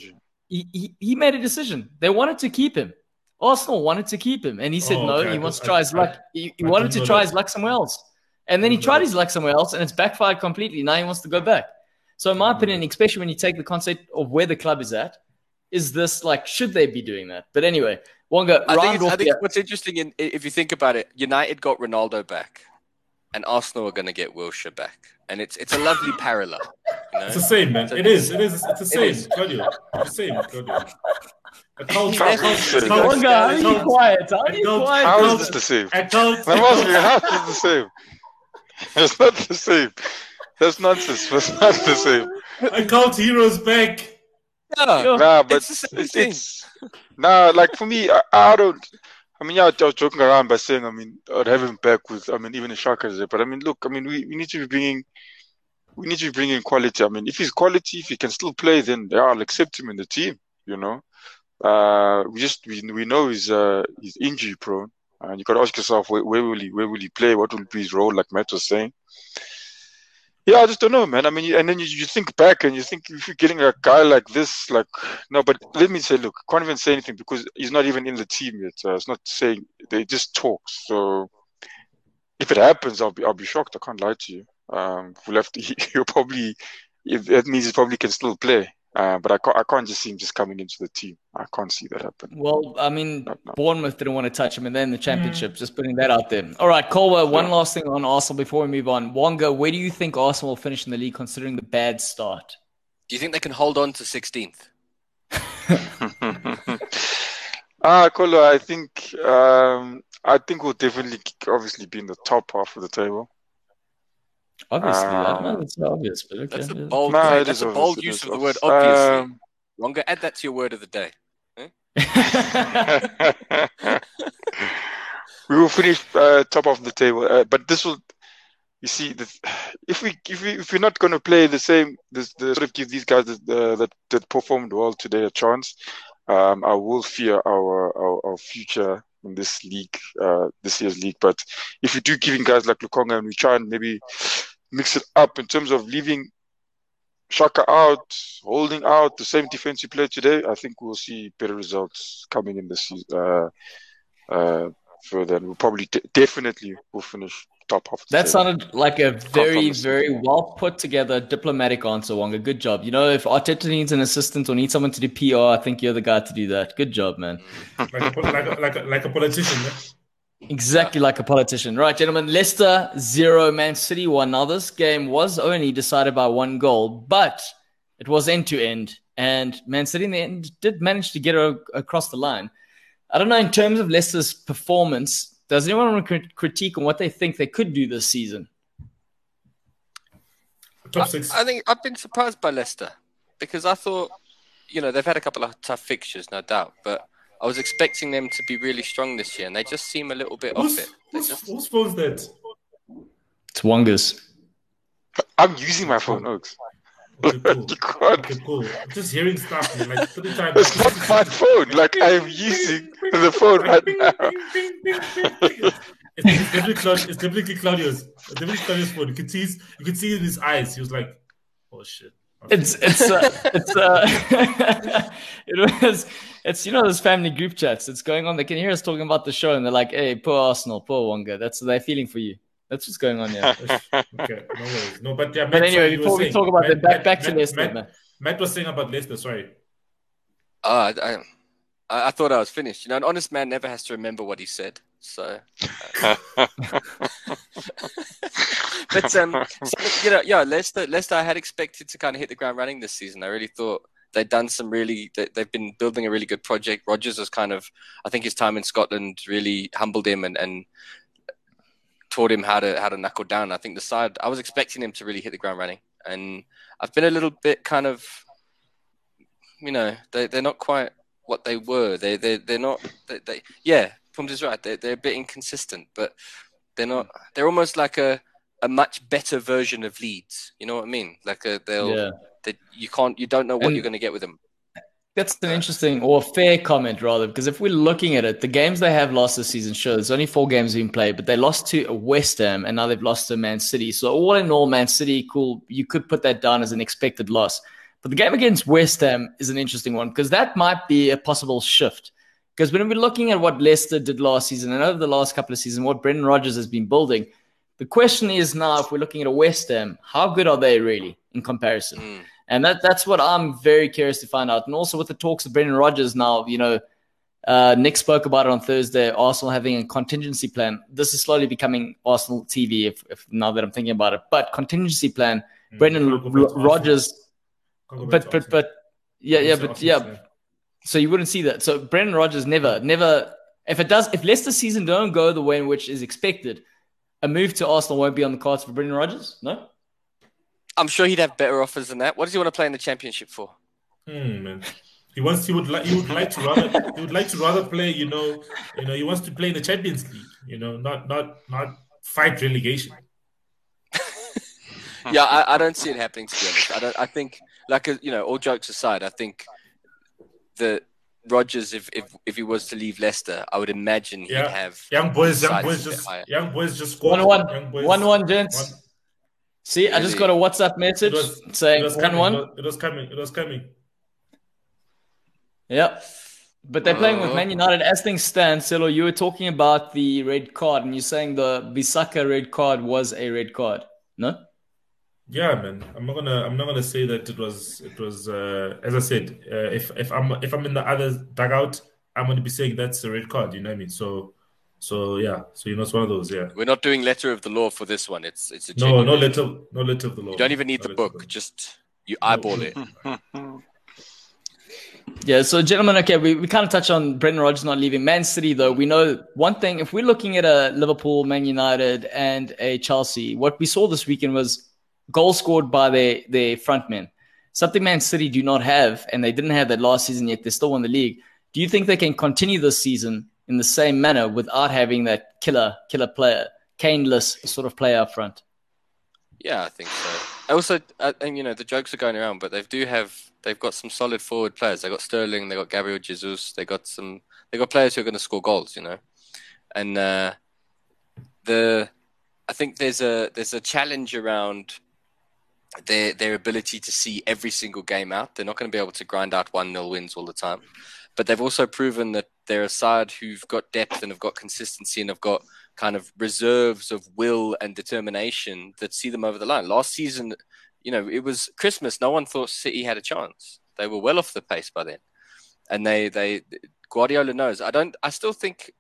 A: he, he, he made a decision. They wanted to keep him. Arsenal wanted to keep him, and he said
B: Oh,
A: no.
B: okay.
A: He wants to try his
B: I-
A: luck. He, he
B: I
A: wanted to try
B: that.
A: his luck somewhere else, and then he tried
B: that.
A: his luck somewhere else, and it's backfired completely. Now he wants to go back. So, in my
B: Mm.
A: opinion, especially when you take the concept of where the club is at, is this like should they be doing that? But anyway, Wonga,
C: I think,
A: round
C: I think what's interesting in if you think about it, United got Ronaldo back. and Arsenal are going to get Wilshere back, and it's it's a lovely parallel. You know?
B: It's the same, man.
C: So-
B: It is. It is. It's the same,
C: is.
B: Claudio. It's the same, Claudio. Accounts,
C: How
B: accounts,
D: is it?
B: accounts,
A: Wonga, how are you
B: accounts,
A: quiet? How are you
B: Accounts-
A: quiet?
D: How
A: bro?
D: is this the same?
B: accounts,
D: That must be how is this the same? It's not the same. That's nonsense. That's not the same.
B: accounts heroes back.
C: Yeah,
D: Nah, but
C: It's the same
D: it's,
C: thing.
D: it's nah. Like for me, I, I don't. I mean, yeah, I was joking around by saying, I mean, I'd have him back with. I mean, even the Sharkers there. But I mean, look, I mean, we, we need to be bringing. We need to be bringing quality. I mean, if he's quality, if he can still play, then yeah, I'll accept him in the team. You know, uh, we just we we know he's uh he's injury prone, and you got to ask yourself where, where will he where will he play? What will be his role? Like Matt was saying. Yeah, I just don't know, man. I mean, and then you, you think back and you think if you're getting a guy like this, like no, but let me say, look, can't even say anything because he's not even in the team yet. Uh, it's not saying they just talk. So if it happens, I'll be I'll be shocked. I can't lie to you. Um, we'll have to. He'll probably. If that means he probably can still play. Uh, but I can't. I can't just see him just coming into the team. I can't see that happen.
A: Well, I mean,
D: No, no.
A: Bournemouth didn't want to touch him, and then the championship. Just putting that out there. All right, Colwell. One
D: Yeah.
A: last thing on Arsenal before we move on. Wonga, where do you think Arsenal will finish in the league, considering the bad start?
C: Do you think they can hold on to 16th?
D: ah, Kolo, I think. Um, I think we'll definitely, obviously, be in the top half of the table.
A: Obviously, I don't know.
D: Um,
A: It's obvious, but okay.
C: That's a bold.
D: No,
C: That's
D: is
C: a bold use of the word. Obviously,
D: Um,
C: Wonga, add that to your word of the day.
D: we will finish uh, top of the table, uh, but this will. You see, the, if we if we if we're not going to play the same, this the sort of give these guys that uh, that that performed well today a chance, um, I will fear our our, our future in this league, uh, this year's league. But if we do giving guys like Lokonga and we try and maybe mix it up in terms of leaving Xhaka out, holding out the same defense you played today, I think we'll see better results coming in this. Uh, uh, further, and we'll probably de- definitely will finish top half. of the
A: That
D: table.
A: sounded like a very, very well put together diplomatic answer, Wonga. Good job. You know, if Arteta needs an assistant or needs someone to do PR, I think you're the guy to do that. Good job, man.
B: Like a, like a, like a, like a politician. Man.
A: Exactly like a politician. Right, gentlemen. Leicester zero, Man City one. Now, this game was only decided by one goal, but it was end to end, and Man City in the end did manage to get a- across the line. I don't know in terms of Leicester's performance. Does anyone want to crit- critique on what they think they could do this season?
B: Top six.
C: I think I've been surprised by Leicester because I thought, you know, they've had a couple of tough fixtures, no doubt, but I was expecting them to be really strong this year, and they just seem a little bit off it. They
B: who's,
C: just,
B: whose that?
A: It's Wonga's.
D: I'm using my phone, Oaks.
B: Okay, cool.
D: you.
B: Okay, cool. Just hearing stuff like three times.
D: It's not my phone. Like I am using the phone right now.
B: It's, it's definitely Claud- it's definitely Claudio's. It's definitely Claudio's phone. You could see his, you could see in his eyes. He was like, "Oh shit."
A: It's it's uh, it's uh, it was it's you know those family group chats. It's going on. They can hear us talking about the show, and they're like, "Hey, poor Arsenal, poor Wonga." That's they're feeling for you. That's what's going on here.
B: okay, no worries. No, but yeah.
A: But
B: Matt,
A: anyway,
B: sorry,
A: before we
B: saying-
A: talk about
B: Matt,
A: the back
B: Matt,
A: back to
B: Matt,
A: Leicester,
B: Matt,
A: man.
B: Matt was saying about Leicester. Sorry.
C: ah, I, I, I thought I was finished. You know, an honest man never has to remember what he said. So, but um, so, you know, yeah, Leicester, Leicester, I had expected to kind of hit the ground running this season. I really thought they'd done some really, they, they've been building a really good project. Rodgers has kind of, I think his time in Scotland really humbled him and, and taught him how to how to knuckle down. I think the side, I was expecting him to really hit the ground running, and I've been a little bit kind of, you know, they they're not quite what they were. They they they're not. They, they yeah, Pums is right. They're they're a bit inconsistent, but they're not. They're almost like a a much better version of Leeds. You know what I mean? Like a they'll
A: Yeah.
C: they, you can't you don't know what
A: And-
C: you're going to get with them.
A: That's an interesting or fair comment, rather, because if we're looking at it, the games they have lost this season, sure, there's only four games being played, but they lost to West Ham and now they've lost to Man City. So, all in all, Man City, cool, you could put that down as an expected loss. But the game against West Ham is an interesting one because that might be a possible shift. Because when we're looking at what Leicester did last season and over the last couple of seasons, what Brendan Rodgers has been building, the question is now if we're looking at a West Ham, how good are they really in comparison?
C: Mm.
A: And that that's what I'm very curious to find out. And also with the talks of Brendan Rodgers now, you know, Uh, Nick spoke about it on Thursday. Arsenal having a contingency plan. This is slowly becoming Arsenal TV. If, if now that I'm thinking about it, but contingency plan.
B: Mm.
A: Brendan
B: Can't go back to Arsenal.
A: Rodgers.
B: Can't go back
A: But but but yeah yeah but
B: to
A: yeah. So you wouldn't see that. So Brendan Rodgers never, never. If it does, if Leicester season don't go the way in which is expected, a move to Arsenal won't be on the cards for Brendan Rodgers. No.
C: I'm sure he'd have better offers than that. What does he want to play in the championship for?
B: Hmm, man. He wants. He would like. He would like to rather. he would like to rather play. You know. You know. He wants to play in the Champions League. You know. Not. Not. Not fight relegation.
C: yeah, I, I don't see it happening. To be honest, I don't. I think, like you know, all jokes aside, I think that Rodgers, if if if he was to leave Leicester, I would imagine he'd
B: Yeah.
C: have.
B: Young boys. Young boys just.
C: higher.
B: Young boys just scored.
A: One one,
B: Young boys,
A: one one, gents.
B: One-
A: See, I just got a WhatsApp message
B: It was,
A: saying
B: it was coming.
A: one.
B: It was, it was coming. It was coming.
A: Yep. But they're playing with
C: Uh.
A: Man United as things stand. Silo, you were talking about the red card, and you're saying the Bissaka red card was a red card. No.
B: Yeah, man. I'm not gonna. I'm not gonna say that it was. It was. Uh, as I said, uh, if if I'm if I'm in the other dugout, I'm gonna be saying that's a red card. You know what I mean? So, so yeah. So you know, it's one of those. Yeah.
C: We're not doing letter of the law for this one. It's it's a
B: No,
C: genuine,
B: no letter. No letter of the law.
C: You don't even need
B: No
C: the book.
B: law.
C: Just you eyeball it.
A: Yeah, so gentlemen, okay, we, we kind of touched on Brendan Rodgers not leaving Man City, though. We know one thing, if we're looking at a Liverpool, Man United, and a Chelsea, what we saw this weekend was goals scored by their, their front men. Something Man City do not have, and they didn't have that last season yet. They still won the league. Do you think they can continue this season in the same manner without having that killer, killer player, Kane-less sort of player up front?
C: Yeah, I think so. Also, I, and you know, the jokes are going around, but they do have, they've got some solid forward players. They got Sterling, they got Gabriel Jesus, they got some, they got players who are going to score goals, you know, and uh, the, I think there's a there's a challenge around their their ability to see every single game out. They're not going to be able to grind out one 0 wins all the time, but they've also proven that they're a side who've got depth and have got consistency and have got kind of reserves of will and determination that see them over the line. Last season, you know, it was Christmas. No one thought City had a chance. They were well off the pace by then, and they they Guardiola knows. I don't. I still think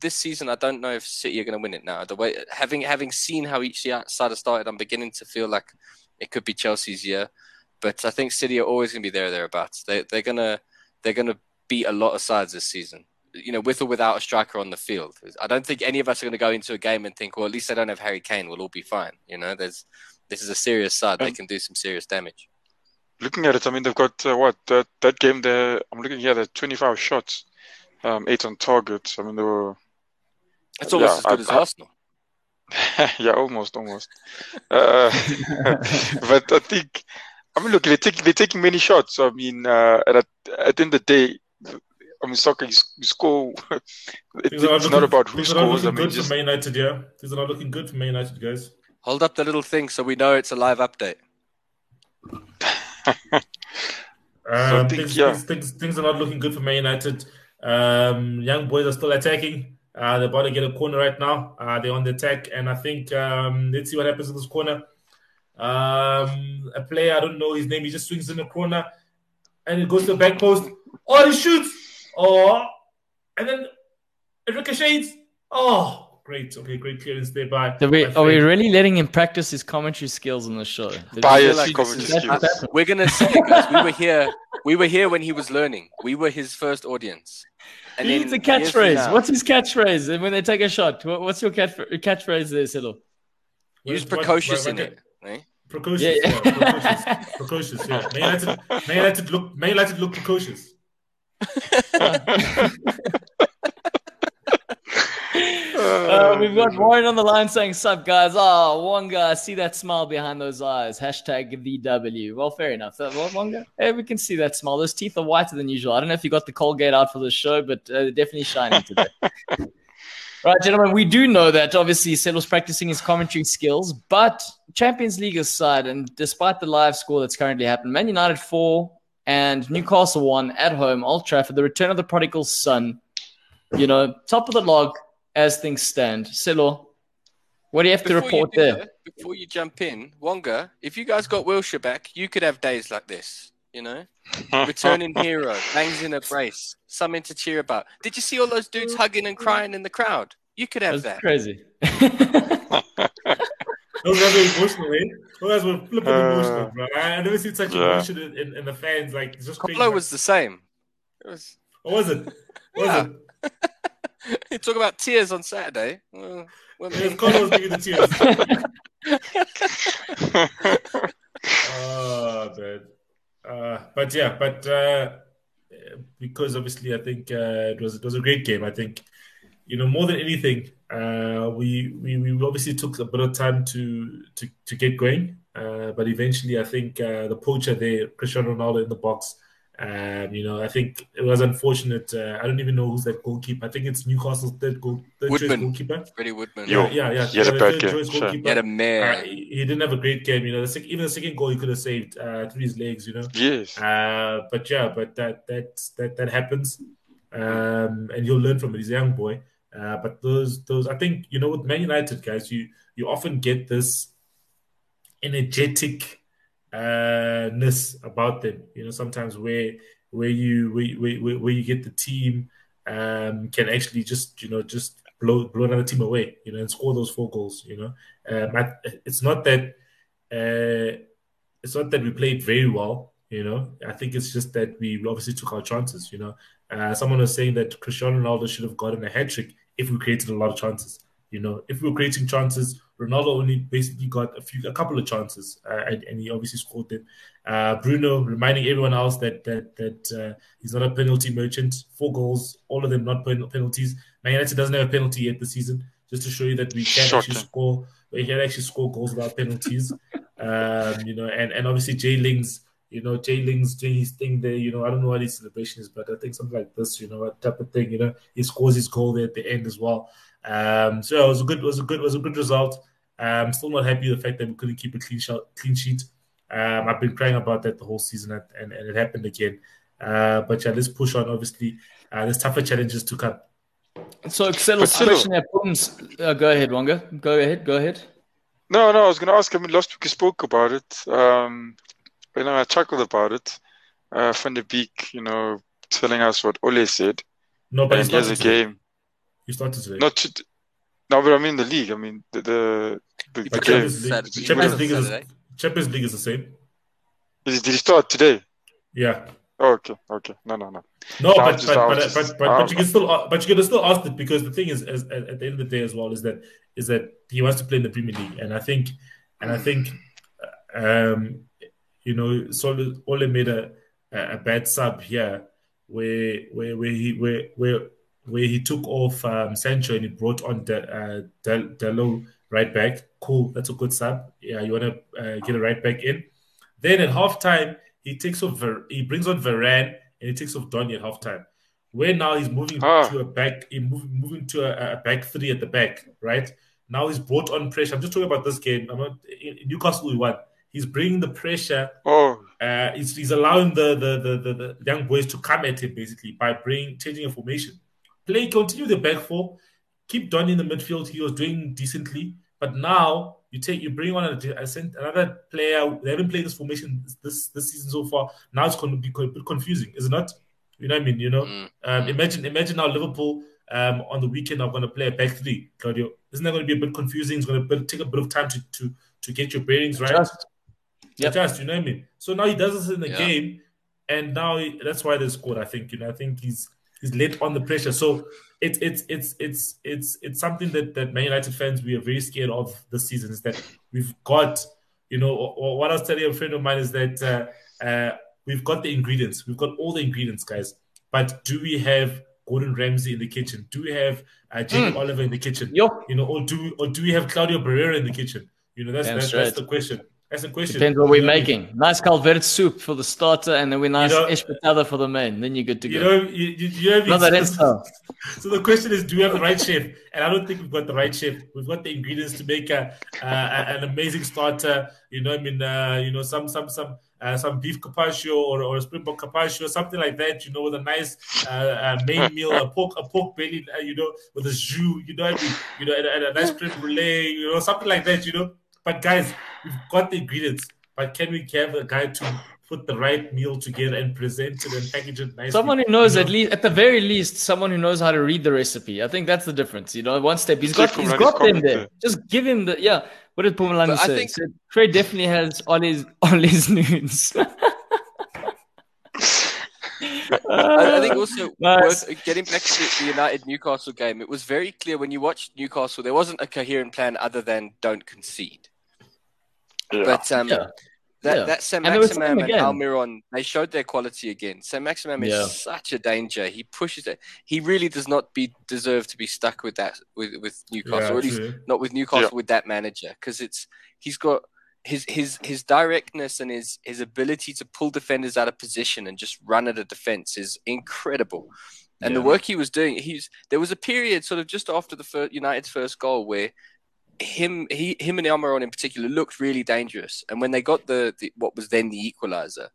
C: this season. I don't know if City are going to win it now. The way having having seen how each side has started, I'm beginning to feel like it could be Chelsea's year. But I think City are always going to be there thereabouts. They they're gonna they're gonna beat a lot of sides this season you know, with or without a striker on the field. I don't think any of us are going to go into a game and think, well, at least they don't have Harry Kane. We'll all be fine. You know, there's this is a serious side. They can do some serious damage.
D: Looking at it, I mean, they've got uh, what that that game there. I'm looking here. There's 25 shots, um, eight on target. I mean, they were
C: It's almost
D: yeah,
C: as good
D: I-
C: as
D: I-
C: Arsenal.
D: yeah, almost, almost. Uh, but I think, I mean, look, they're taking they're taking many shots. I mean, uh, at, at the end of the day, I mean, soccer, you, s- you score. It,
B: Things are not
D: it's not about who
B: things are
D: scores. I
B: looking
D: mean,
B: good
D: just
B: for Man United. Yeah, things are not looking good for Man United, guys.
C: Hold up the little thing so we know it's a live update.
B: Um,
D: I think,
B: things,
D: yeah.
B: things, things, things are not looking good for Man United. Um, young boys are still attacking. Uh, they're about to get a corner right now. Uh, they're on the attack, and I think um, let's see what happens in this corner. Um, a player I don't know his name. He just swings in the corner, and it goes to the back post. Oh, he shoots! Oh, and then it ricochets. Oh, great. Okay, great clearance there by.
A: Are we,
B: by
A: are we really letting him practice his commentary skills on the show?
D: bias
C: like
D: commentary skills.
C: We're gonna see it, guys. We were here. We were here when he was learning. We were his first audience. And
A: he needs a catchphrase. What's his catchphrase? And when they take a shot, what- what's your catch, catchphrase there, Silo?
C: Use
B: What- what-
C: precocious
B: what-
C: in it. eh?
B: Precocious,
A: Yeah,
B: yeah,
A: yeah.
B: precocious, precocious. Yeah, Man United, Man United look, Man United look precocious.
A: Uh, we've got Warren on the line saying, Sup, guys? Oh, Wonga, I see that smile behind those eyes. Hashtag VW. Well, fair enough. Uh, well, Wonga, hey, we can see that smile. Those teeth are whiter than usual. I don't know if you got the Colgate out for the show, but uh, they're definitely shining today. right, gentlemen, we do know that obviously Settle's practicing his commentary skills, but Champions League aside, and despite the live score that's currently happening, Man United 4 and Newcastle won at home, Old Trafford, the return of the prodigal son, you know, top of the log as things stand. Silo, what do you have to
C: Before you
A: report
C: do
A: there?
C: that, before you jump in, Wonga, if you guys got Wilshere back, you could have days like this. You know, returning hero, bangs in a brace, something to cheer about. Did you see all those dudes hugging and crying in the crowd? You could have
A: That's
C: that.
A: crazy.
B: Those guys were emotional, eh? Those guys were flipping
D: Uh,
B: emotional, bro. I, I never seen such
D: yeah.
B: emotion in, in, in the fans. Like it's just crazy.
C: Colo was the same. It was.
B: What was it? What
C: Yeah.
B: was it?
C: You talk about tears on Saturday. Well, well,
B: It was was giving the tears. Oh man. Uh, but yeah, but uh, because obviously I think uh, it was it was a great game. I think you know more than anything, uh, we, we we obviously took a bit of time to to, to get going, uh, but eventually I think uh, the poacher there, Cristiano Ronaldo in the box. Um, you know, I think it was unfortunate. Uh, I don't even know who's that goalkeeper. I think it's Newcastle's third goal, third choice
C: Woodman.
B: goalkeeper.
C: Freddie Woodman.
D: Yo.
B: Yeah, yeah, yeah.
D: He had a
B: the
D: bad
B: third
D: game,
B: choice
D: sure.
B: goalkeeper.
C: He had a
B: Uh,
C: mare.
B: he he didn't have a great game, you know. The sec- even the second goal he could have saved uh, through his legs, you know.
D: yes.
B: Uh, but yeah, but that that that that happens, um, and you'll learn from it. He's a young boy. Uh, but those those I think you know with Man United guys, you you often get this energetic uh ness about them. You know, sometimes where where you where, where, where you get the team um can actually just you know just blow blow another team away. You know, and score those four goals. You know, um, I, it's not that. Uh, it's not that we played very well, you know. I think it's just that we obviously took our chances, you know. Uh, someone was saying that Cristiano Ronaldo should have gotten a hat trick if we created a lot of chances, you know. If we were creating chances, Ronaldo only basically got a few, a couple of chances, uh, and, and he obviously scored them. Uh, Bruno reminding everyone else that that that uh, he's not a penalty merchant. Four goals, all of them not pen- penalties. Man United doesn't have a penalty yet this season, just to show you that we can actually
D: Shocking.
B: score. We can actually score goals without penalties. Um, you know, and, and obviously Jay Lings, you know, Jay Lings doing his thing there, you know, I don't know what his celebration is, but I think something like this, you know, a type of thing, you know, he scores his goal there at the end as well. Um, so it was a good, was a good, was a good result. Um, still not happy with the fact that we couldn't keep a clean shot, clean sheet. Um, I've been crying about that the whole season, and, and, and it happened again. Uh, but yeah, let's push on. Obviously, uh, there's tougher challenges to come.
A: So, Excel's
D: But still-
A: question here, uh, go ahead, Wonga. Go ahead, go ahead.
D: No, no, I was going to ask. I mean, last week you spoke about it. Um, you know, I chuckled about it. Uh, Van de Beek, you know, telling us what Ole said.
B: No, but
D: And
B: he
D: here's
B: started
D: a
B: today.
D: game.
B: He started today.
D: Not to, no, but I mean the league. I mean the the, the, the game.
B: Champions League,
C: Saturday.
B: Champions League is. Champions League is the same.
D: Is, did he start today?
B: Yeah.
D: Oh, okay, okay. No, no, no.
B: No,
D: So
B: but but,
D: just-
B: but, but,
D: just-
B: but,
D: I-
B: but you can still uh, but you can still ask it because the thing is, is at, at the end of the day as well is that is that he wants to play in the Premier League and I think and I think um you know so Ole made a a bad sub here where where where he where where where he took off um, Sancho and he brought on De, uh, Del, Dalot right back. Cool, that's a good sub. Yeah, you want to uh, get a right back in. Then at halftime, he takes off. Ver- he brings on Varane and he takes off Donny at halftime. Where now he's moving
D: Ah.
B: to a back, he move, moving to a, a back three at the back, right? Now he's brought on pressure. I'm just talking about this game. I'm not Newcastle. We won. He's bringing the pressure
D: Oh,
B: uh, he's, he's allowing the the, the, the the young boys to come at him basically by bringing changing a formation. Play continue the back four, keep Donny in the midfield. He was doing decently, but now you take you bring on a, a another player. They haven't played this formation this this season so far. Now it's going to be a bit confusing, is it not? You know what I mean? You know,
C: Mm.
B: um, imagine imagine now Liverpool um, on the weekend are going to play a back three. Claudio, isn't that going to be a bit confusing? It's going to take a bit of time to to to get your bearings right
A: Just, Yep.
B: adjust. You know what I mean? So now he does this in the
C: Yeah.
B: game, and now he, that's why they scored. I think you know. I think he's he's let on the pressure. So it's it's it's it's it's it's something that that Man United fans we are very scared of this season. Is that we've got you know what I was telling a friend of mine is that uh, uh, we've got the ingredients. We've got all the ingredients, guys. But do we have Gordon Ramsay in the kitchen? Do we have uh, Jamie Oliver in the kitchen?
A: yo,
B: You know, or do we, or do we have Claudio Barrera in the kitchen? You know, that's
A: Damn
B: that's,
A: straight.
B: that's the question. That's the question.
A: depends what we're
B: know I mean?
A: making. Nice Calvert soup for the starter, and then we nice
B: You know-
A: espetada for the main. Then you're good to
B: You
A: go.
B: know, you, you, you know what I mean?
A: Not that
B: So- So the question is, do we have the right chef? And I don't think we've got the right chef. We've got the ingredients to make a, uh, an amazing starter. You know, I mean, uh, you know, some some some uh, some beef carpaccio or, or a springbok carpaccio, something like that. You know, with a nice uh, uh, main meal, a pork a pork belly. Uh, you know, with a jus. You know, what I mean, you know, and, and a nice creme brulee. You know, something like that. You know, but guys, we've got the ingredients. But can we have a guy to put the right meal together and present it and package it nicely.
A: Someone who knows
B: You
A: at least, at the very least, someone who knows how to read the recipe. I think that's the difference. You know, one step he's got,
D: Give
A: he's
D: Pumlani's
A: got them there.
D: there.
A: Just give him the yeah. What did Pumalani
C: But I think-
A: He said Trey definitely has all his all his noons.
C: I, I think also
A: Nice.
C: worth getting back to the United Newcastle game. It was very clear when you watched Newcastle, there wasn't a coherent plan other than don't concede.
D: Yeah.
C: But um,
A: Yeah.
C: that
A: Yeah.
C: that Sam
A: And they were saying
C: Maximum and
A: again-
C: Almiron, they showed their quality again. Saint-Maximin is
A: Yeah.
C: such a danger. He pushes it. He really does not be deserve to be stuck with that with with Newcastle.
B: yeah,
C: or at least
B: true.
C: not with Newcastle with that manager because it's he's got his his his directness and his his ability to pull defenders out of position and just run at a defense is incredible. And the work he was doing, he's there was a period sort of just after the first, United's first goal where him he him and Almiron in particular looked really dangerous. And when they got the, the what was then the equalizer,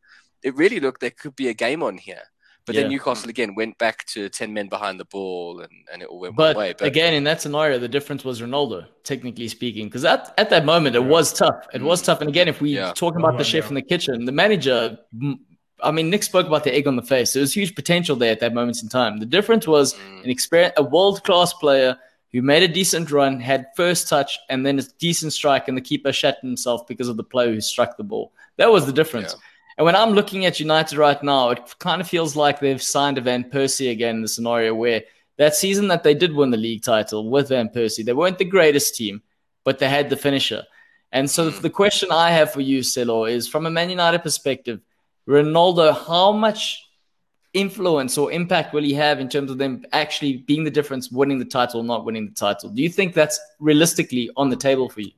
C: it really looked there could be a game on here. But
A: Yeah.
C: then Newcastle again went back to ten men behind the ball and, and it all went
A: But,
C: one way. But
A: again, in that scenario, the difference was Ronaldo, technically speaking, because at, at that moment it was tough. It was tough. And again, if we
C: Yeah.
A: talk about
B: Oh,
A: the chef
B: yeah.
A: in the kitchen, the manager, mm, I mean, Nick spoke about the egg on the face. There was huge potential there at that moment in time. The difference was
C: Mm.
A: an experience, a world class player who made a decent run, had first touch, and then a decent strike, and the keeper shat himself because of the player who struck the ball. That was the difference.
C: Yeah.
A: And when I'm looking at United right now, it kind of feels like they've signed a Van Persie again in the scenario where that season that they did win the league title with Van Persie, they weren't the greatest team, but they had the finisher. And so
C: Mm.
A: the question I have for you, Celo, is from a Man United perspective, Ronaldo, how much influence or impact will he have in terms of them actually being the difference, winning the title or not winning the title? Do you think that's realistically on the table for you?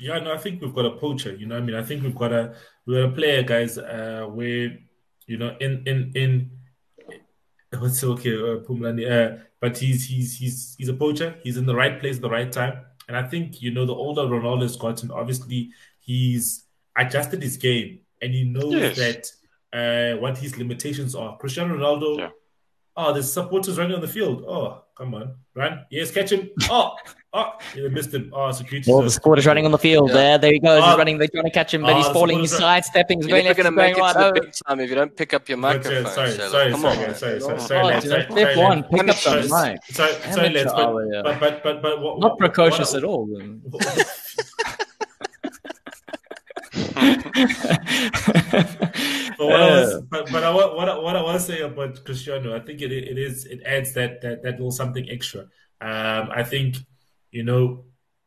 B: Yeah, no, I think we've got a poacher. You know, what I mean, I think we've got a we've got a player, guys. Uh, where you know, in in in what's okay, uh, Pumlani, uh, but he's he's he's he's a poacher. He's in the right place at the right time, and I think you know the older Ronaldo's gotten, obviously he's adjusted his game, and he knows
D: Yes.
B: that uh, what his limitations are. Cristiano Ronaldo.
D: Yeah.
B: Oh, there's supporters running on the field. Oh, come on, run! Yes, catch him. Oh, oh, you missed him. Oh, security.
E: All the supporters running on the field
C: Yeah.
E: there. There he goes.
B: Oh.
E: He's running. They're trying to catch him, but
B: Oh,
E: he's falling. He's
B: supporters
E: sidestepping. He's
C: you're
E: going left.
C: going to
E: going
C: make it
E: right.
C: to the big time if you don't pick up your
B: But, uh,
C: microphone.
B: sorry,
C: Shella.
B: sorry, sorry,
C: on.
B: guys, sorry, sorry,
C: Oh,
B: sorry, lads,
A: dude,
B: sorry,
A: step
B: sorry,
A: one,
B: lads.
A: pick up
C: Amateur.
A: the mic.
B: Sorry, sorry,
A: Amateur
B: lads, but,
A: hour, yeah.
B: but but but but what,
A: Not precocious
B: what,
A: at all. then.
B: But what, I was, but, but I, what, what I want to say about Cristiano, I think it, it is it adds that, that that little something extra. Um, I think you know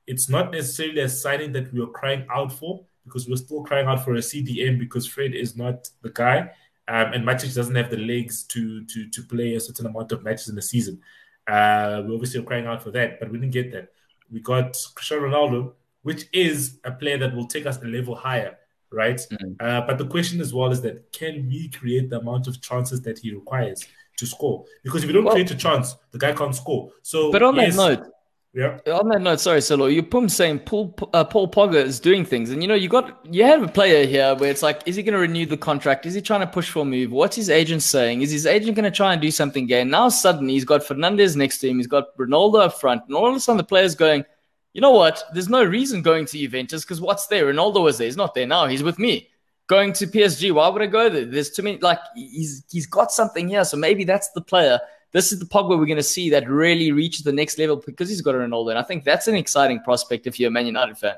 B: it's not necessarily a signing that we were crying out for because we're still crying out for a CDM because Fred is not the guy, um, and Matic doesn't have the legs to to to play a certain amount of matches in the season. Uh, we obviously are crying out for that, but we didn't get that. We got Cristiano Ronaldo, which is a player that will take us a level higher, right? Uh, but the question as well is that can we create the amount of chances that he requires to score? Because if you don't
A: Well-
B: create a chance, the guy can't score. So,
A: But on
B: yes,
A: that note,
B: yeah,
A: on that note, sorry, Solo, you Pum saying Paul uh, Paul Pogba is doing things, and you know you got you have a player here where it's like, is he going to renew the contract? Is he trying to push for a move? What's his agent saying? Is his agent going to try and do something again? Now suddenly he's got Fernandez next to him, he's got Ronaldo up front, and all of a sudden the players going, you know what? There's no reason going to Juventus because what's there? Ronaldo was there. He's not there now. He's with me. Going to PSG, why would I go there? There's too many. Like he's he's got something here, so maybe that's the player. This is the Pogba we're going to see that really reaches the next level because he's got a Ronaldo, and I think that's an exciting prospect if you're a Man United fan.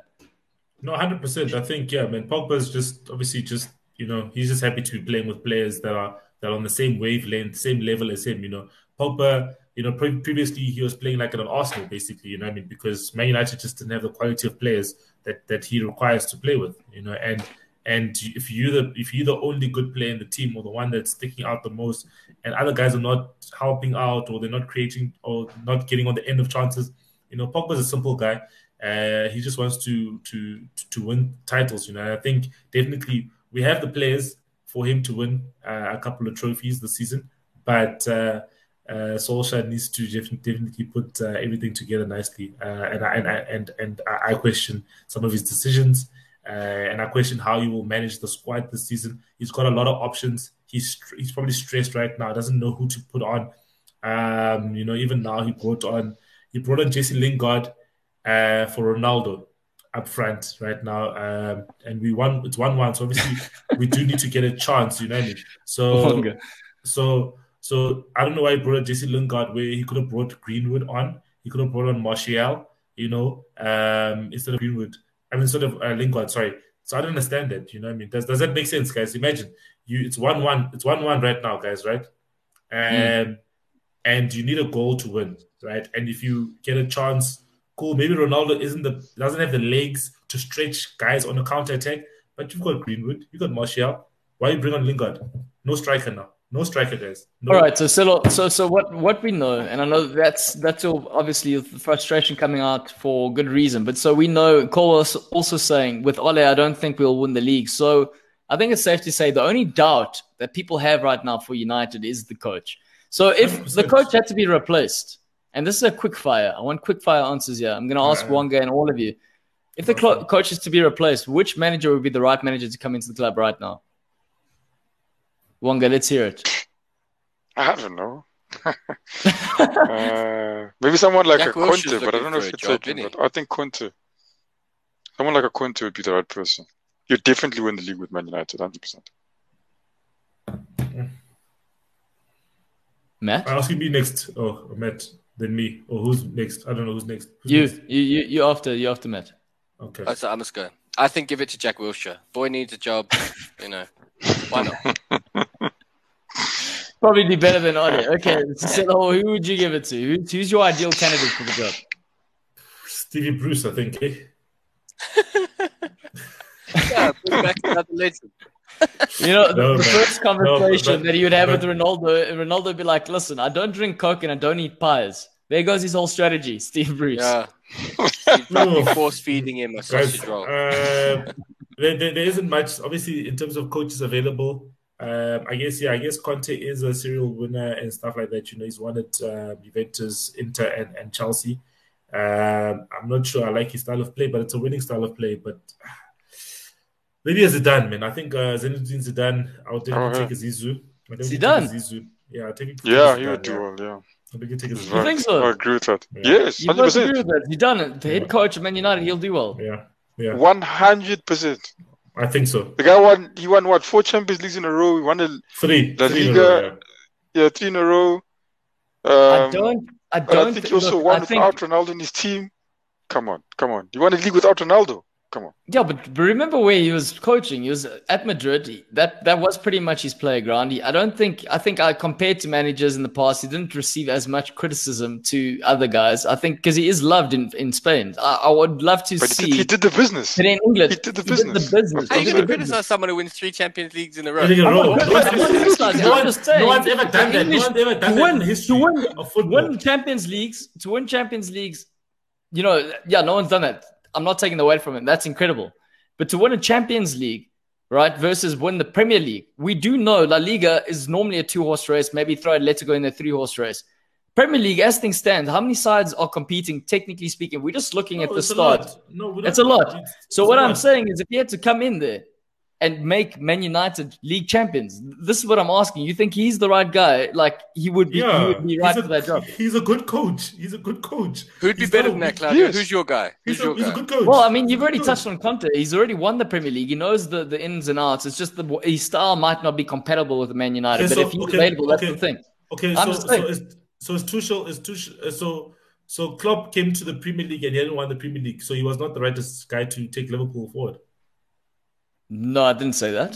B: no, hundred percent. I think yeah, man. Pogba's just obviously just you know he's just happy to be playing with players that are that are on the same wavelength, same level as him. You know, Pogba. You know, pre- previously he was playing like an Arsenal, basically. You know, I mean, because Man United just didn't have the quality of players that that he requires to play with. You know, and and if you the if you're the only good player in the team or the one that's sticking out the most, and other guys are not helping out or they're not creating or not getting on the end of chances, you know, Pogba's a simple guy. Uh, he just wants to to to win titles. You know, and I think definitely we have the players for him to win uh, a couple of trophies this season, but. Uh, uh, Solskjaer needs to definitely put uh, everything together nicely, and I and I and and I question some of his decisions, uh, and I question how he will manage the squad this season. He's got a lot of options. He's he's probably stressed right now. Doesn't know who to put on. Um, you know, even now he brought on he brought on Jesse Lingard uh, for Ronaldo. Up front right now, um, and we won. It's one one, so obviously we do need to get a chance. You know what I mean? So, so, so I don't know why he brought Jesse Lingard where he could have brought Greenwood on. He could have brought on Martial, you know, um, instead of Greenwood. I mean, instead of uh, Lingard. Sorry. So I don't understand that. You know what I mean? Does does that make sense, guys? Imagine you. It's one one. It's one one right now, guys. Right? And and you need a goal to win, right? And if you get a chance, cool. Maybe Ronaldo isn't the doesn't have the legs to stretch guys on a counter attack, but you've got Greenwood, you got Martial. Why you bring on Lingard? No striker now. No striker, guys. No.
A: All right, so so so so what what we know, and I know that's that's all obviously the frustration coming out for good reason. But so we know Cole was also saying with Ole, I don't think we'll win the league. So I think it's safe to say the only doubt that people have right now for United is the coach. So if the
B: 100%.
A: coach had to be replaced, and this is a quick fire, I want quick fire answers here. I'm going to ask
B: Uh,
A: Wonga and all of you. If the clo- coach is to be replaced, which manager would be the right manager to come into the club right now? Wonga, let's hear it.
D: I don't know. uh, maybe someone like
C: Jack
D: a
C: Wilshere's
D: Conte, but I don't know if
C: a
D: you
C: job,
D: take him. But I think Conte, someone like a Conte would be the right person. You definitely win the league with Man United, hundred percent.
A: Matt?
B: I'll ask you me next. Oh, Matt, then me. Or who's next? I don't know who's next. Who's
A: You,
B: next?
A: you, you, you after, you after Matt.
B: Okay.
C: Oh, so I must go. I think give it to Jack Wilshere. Boy needs a job. you know, why not?
A: Probably be better than Ode. Okay, so who would you give it to? Who's, who's your ideal candidate for the job?
B: Stevie Bruce, I think. Eh?
C: Yeah, bring back another legend.
A: You know, the,
B: No,
A: the
B: but-
A: first conversation
B: but-
A: that he would have
B: but-
A: with Ronaldo, Ronaldo would be like, listen, I don't drink Coke and I don't eat pies. There goes his whole strategy, Steve Bruce.
C: Yeah. You'd
B: No.
C: force feeding him a
B: Guys,
C: sausage roll.
B: uh, there, there, there isn't much, obviously, in terms of coaches available. Um, I guess, yeah, I guess Conte is a serial winner and stuff like that. You know, he's won at uh, Juventus, Inter, and, and Chelsea. Um, I'm not sure I like his style of play, but it's a winning style of play. But maybe as Zidane, man. I think uh, Zinedine Zidane, I would definitely
D: Oh, yeah.
B: take a Zizou. I definitely
A: Zidane?
B: take a Zizou. Yeah, I'll take it.
D: Yeah,
B: Zidane,
D: he would do
B: yeah.
D: well. Yeah,
B: I think you take a
D: He's
B: Zidane.
D: right.
A: think so?
D: I agree with that.
B: Yeah.
D: Yes,
A: You
D: hundred
A: both agree
D: percent,
A: with that? He done it. The head coach of Man United, he'll do well.
B: Yeah, yeah,
D: one hundred percent.
B: I think so.
D: The guy won. He won what? Four Champions Leagues in a row. He won a
B: Three.
D: La
B: three in a
D: Liga,
B: row,
D: yeah three in a row. Um,
A: I don't. I don't
D: I think
A: thi-
D: he also
A: look,
D: won
A: I think-
D: without Ronaldo in his team. Come on, come on. You won a league without Ronaldo. Come on.
A: Yeah, but, but remember where he was coaching? He was at Madrid. That that was pretty much his playground. He, I don't think. I think I compared to managers in the past, he didn't receive as much criticism to other guys. I think because he is loved in in Spain. I, I would love to
D: But he
A: see.
D: did, he did the business.
A: but in England,
D: he did the business.
A: did the business.
C: How
A: He
C: you
A: did
C: going to criticize someone who wins three Champions Leagues in a row?
B: I think you're
A: I'm not
B: No
A: I'm
B: one's- no one-
A: just saying
B: no one's ever done
A: the
B: that. No
A: English-
B: one's ever done
A: to
B: that
A: win-
B: in the history
A: to win-
B: of
A: to win Champions Leagues, to win Champions Leagues, you know, yeah, no one's done that. I'm not taking the away from him. That's incredible. But to win a Champions League, right, versus win the Premier League, we do know La Liga is normally a two horse race. Maybe throw Atletico in the three horse race. Premier League, as things stand, how many sides are competing, technically speaking? We're just looking
B: No,
A: at the
B: a
A: start.
B: No,
A: It's a lot.
B: it's-
A: So
B: it's
A: what I'm
B: lot.
A: saying is, if you had to come in there and make Man United league champions, this is what I'm asking. You think he's the right guy? Like he would be,
B: yeah,
A: he would be right
B: he's
A: for that job.
B: He's a good coach. He's a good coach.
C: Who'd be
B: He's
C: better than that,
B: weak-
C: Claudio?
D: Yes.
C: Who's your guy? Who's
B: He's a,
C: your
B: he's a good coach.
A: Well, I mean,
B: He's
A: you've already
B: good
A: touched on Conte. He's already won the Premier League. He knows the, the ins and outs. It's just the his style might not be compatible with Man United.
B: Okay,
A: but
B: so-
A: if he's
B: okay,
A: available, that's the thing.
B: Okay,
A: I'm
B: so
A: just
B: so
A: saying.
B: is so is Tuchel is Tuchel uh, so so Klopp came to the Premier League and he hadn't won the Premier League, so he was not the rightest guy to take Liverpool forward.
A: No, I didn't say that.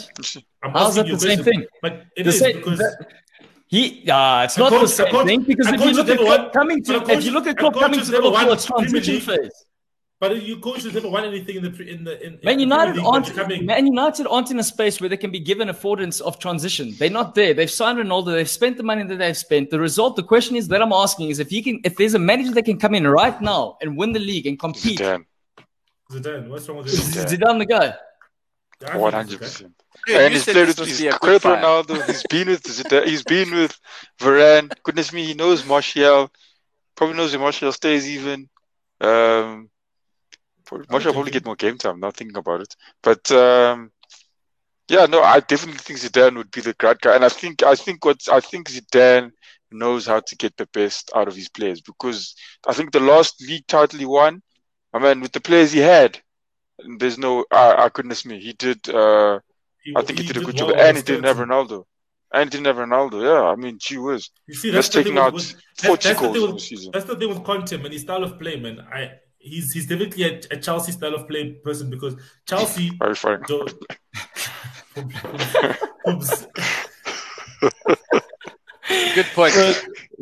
B: I'm
A: How's that the same
B: question,
A: thing?
B: But it
A: The
B: is
A: same-
B: because
A: that- he, ah, it's not the
B: coach- a
A: same
B: coach-
A: thing because if you look at
B: never
A: Klopp coming to,
B: coach-
A: if you look at Klopp coming to
B: never
A: Liverpool, it's transition phase.
B: but your coach has never won anything in the in the in, in
A: Man
B: the
A: United
B: Premier League,
A: aren't
B: you're coming-
A: Man United aren't in a space where they can be given affordance of transition. They're not there. They've signed Ronaldo. They've spent the money that they've spent. The result, the question is that I'm asking is if you can, if there's a manager that can come in right now and win the league and compete,
D: Zidane,
B: Zidane, what's wrong with
A: is
B: Zidane?
A: Zidane the guy?
B: I think
D: one
B: it's
D: hundred
B: Zidane.
D: percent. And he's played with
C: must
D: he's played
C: quick
D: with
C: fire.
D: Ronaldo. He's been with Zidane. He's been with Varane. Goodness me, he knows Martial. Probably knows where Martial stays even. Um, probably, Martial probably get more game time. Not thinking about it, but um, yeah, no, I definitely think Zidane would be the great guy, and I think I think what I think Zidane knows how to get the best out of his players because I think the last league title he won, I mean, with the players he had, There's no. Ah, ah, goodness me, he did. Uh,
B: He-
D: I think he, did a good
B: well
D: job, and he didn't have Ronaldo. And he didn't have Ronaldo. Yeah, I mean, gee whiz.
B: You see,
D: That's
B: that's the
D: taking
B: thing
D: out
B: with, with,
D: 40
B: that's, that's the
D: goals
B: thing
D: in the
B: with,
D: season.
B: That's the thing with Conte, man. His style of play, man. I he's he's definitely a, a Chelsea style of play person because Chelsea
D: Very funny.
B: Oops.
C: Good point.
A: So,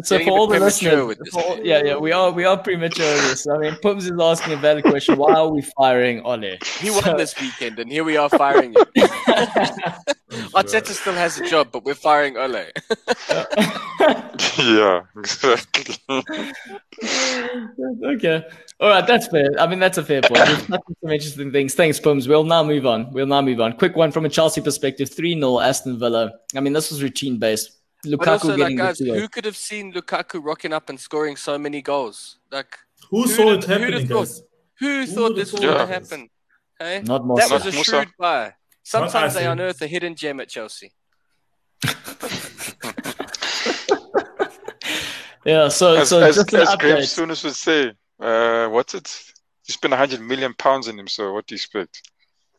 A: so
C: Getting
A: for all the
C: premature
A: listeners,
C: with this.
A: all- yeah, yeah, we are we are premature with this. I mean, Pums is asking a valid question. Why are we firing Ole?
C: He won this weekend, and here we are firing him. Arteta still has a job, but we're firing Ole.
D: yeah, exactly.
A: okay. All right, that's fair. I mean, that's a fair point. We've touched on some interesting things. Thanks, Pums. We'll now move on. We'll now move on. Quick one from a Chelsea perspective 3 0 Aston Villa. I mean, this was routine based.
C: But
A: Lukaku
C: also, like, guys, who could have seen Lukaku rocking up and scoring so many goals? Like,
B: Who
C: Who'd
B: saw
C: have-
B: it
C: who'd have
B: happening,
C: thought?
B: guys?
C: who thought
B: would've
C: this was
B: thought
C: going to
B: this?
C: happen? Hey?
A: Not more
C: That was a
D: Musa.
C: shrewd buy. Sometimes they unearth a hidden gem at Chelsea.
A: Yeah, so,
D: As,
A: so
D: as,
A: just an
D: as Graham
A: update.
D: Souness would say, uh, what's it? You spend 100 million pounds on him, so what do you expect?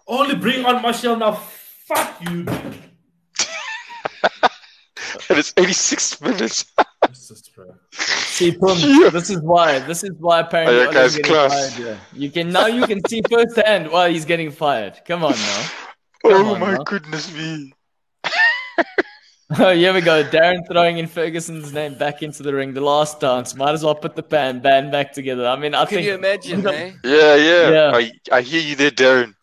B: Only bring on Martial now. Fuck you. Dude.
D: And it's 86 minutes.
B: Jesus.
A: See, Pum,
D: Yeah.
A: this is why. This is why apparently
D: Oh, yeah, guys,
A: getting
D: class.
A: fired. Yeah. You can now you can see firsthand why he's getting fired. Come on now. Come
D: oh
A: on,
D: my
A: now.
D: goodness me.
A: Oh, here we go. Darren throwing in Ferguson's name back into the ring. The last dance. Might as well put the pan band back together. I mean, I
C: Can
A: think
C: you imagine, eh?
D: Yeah, yeah.
A: Yeah.
D: I, I hear you there, Darren.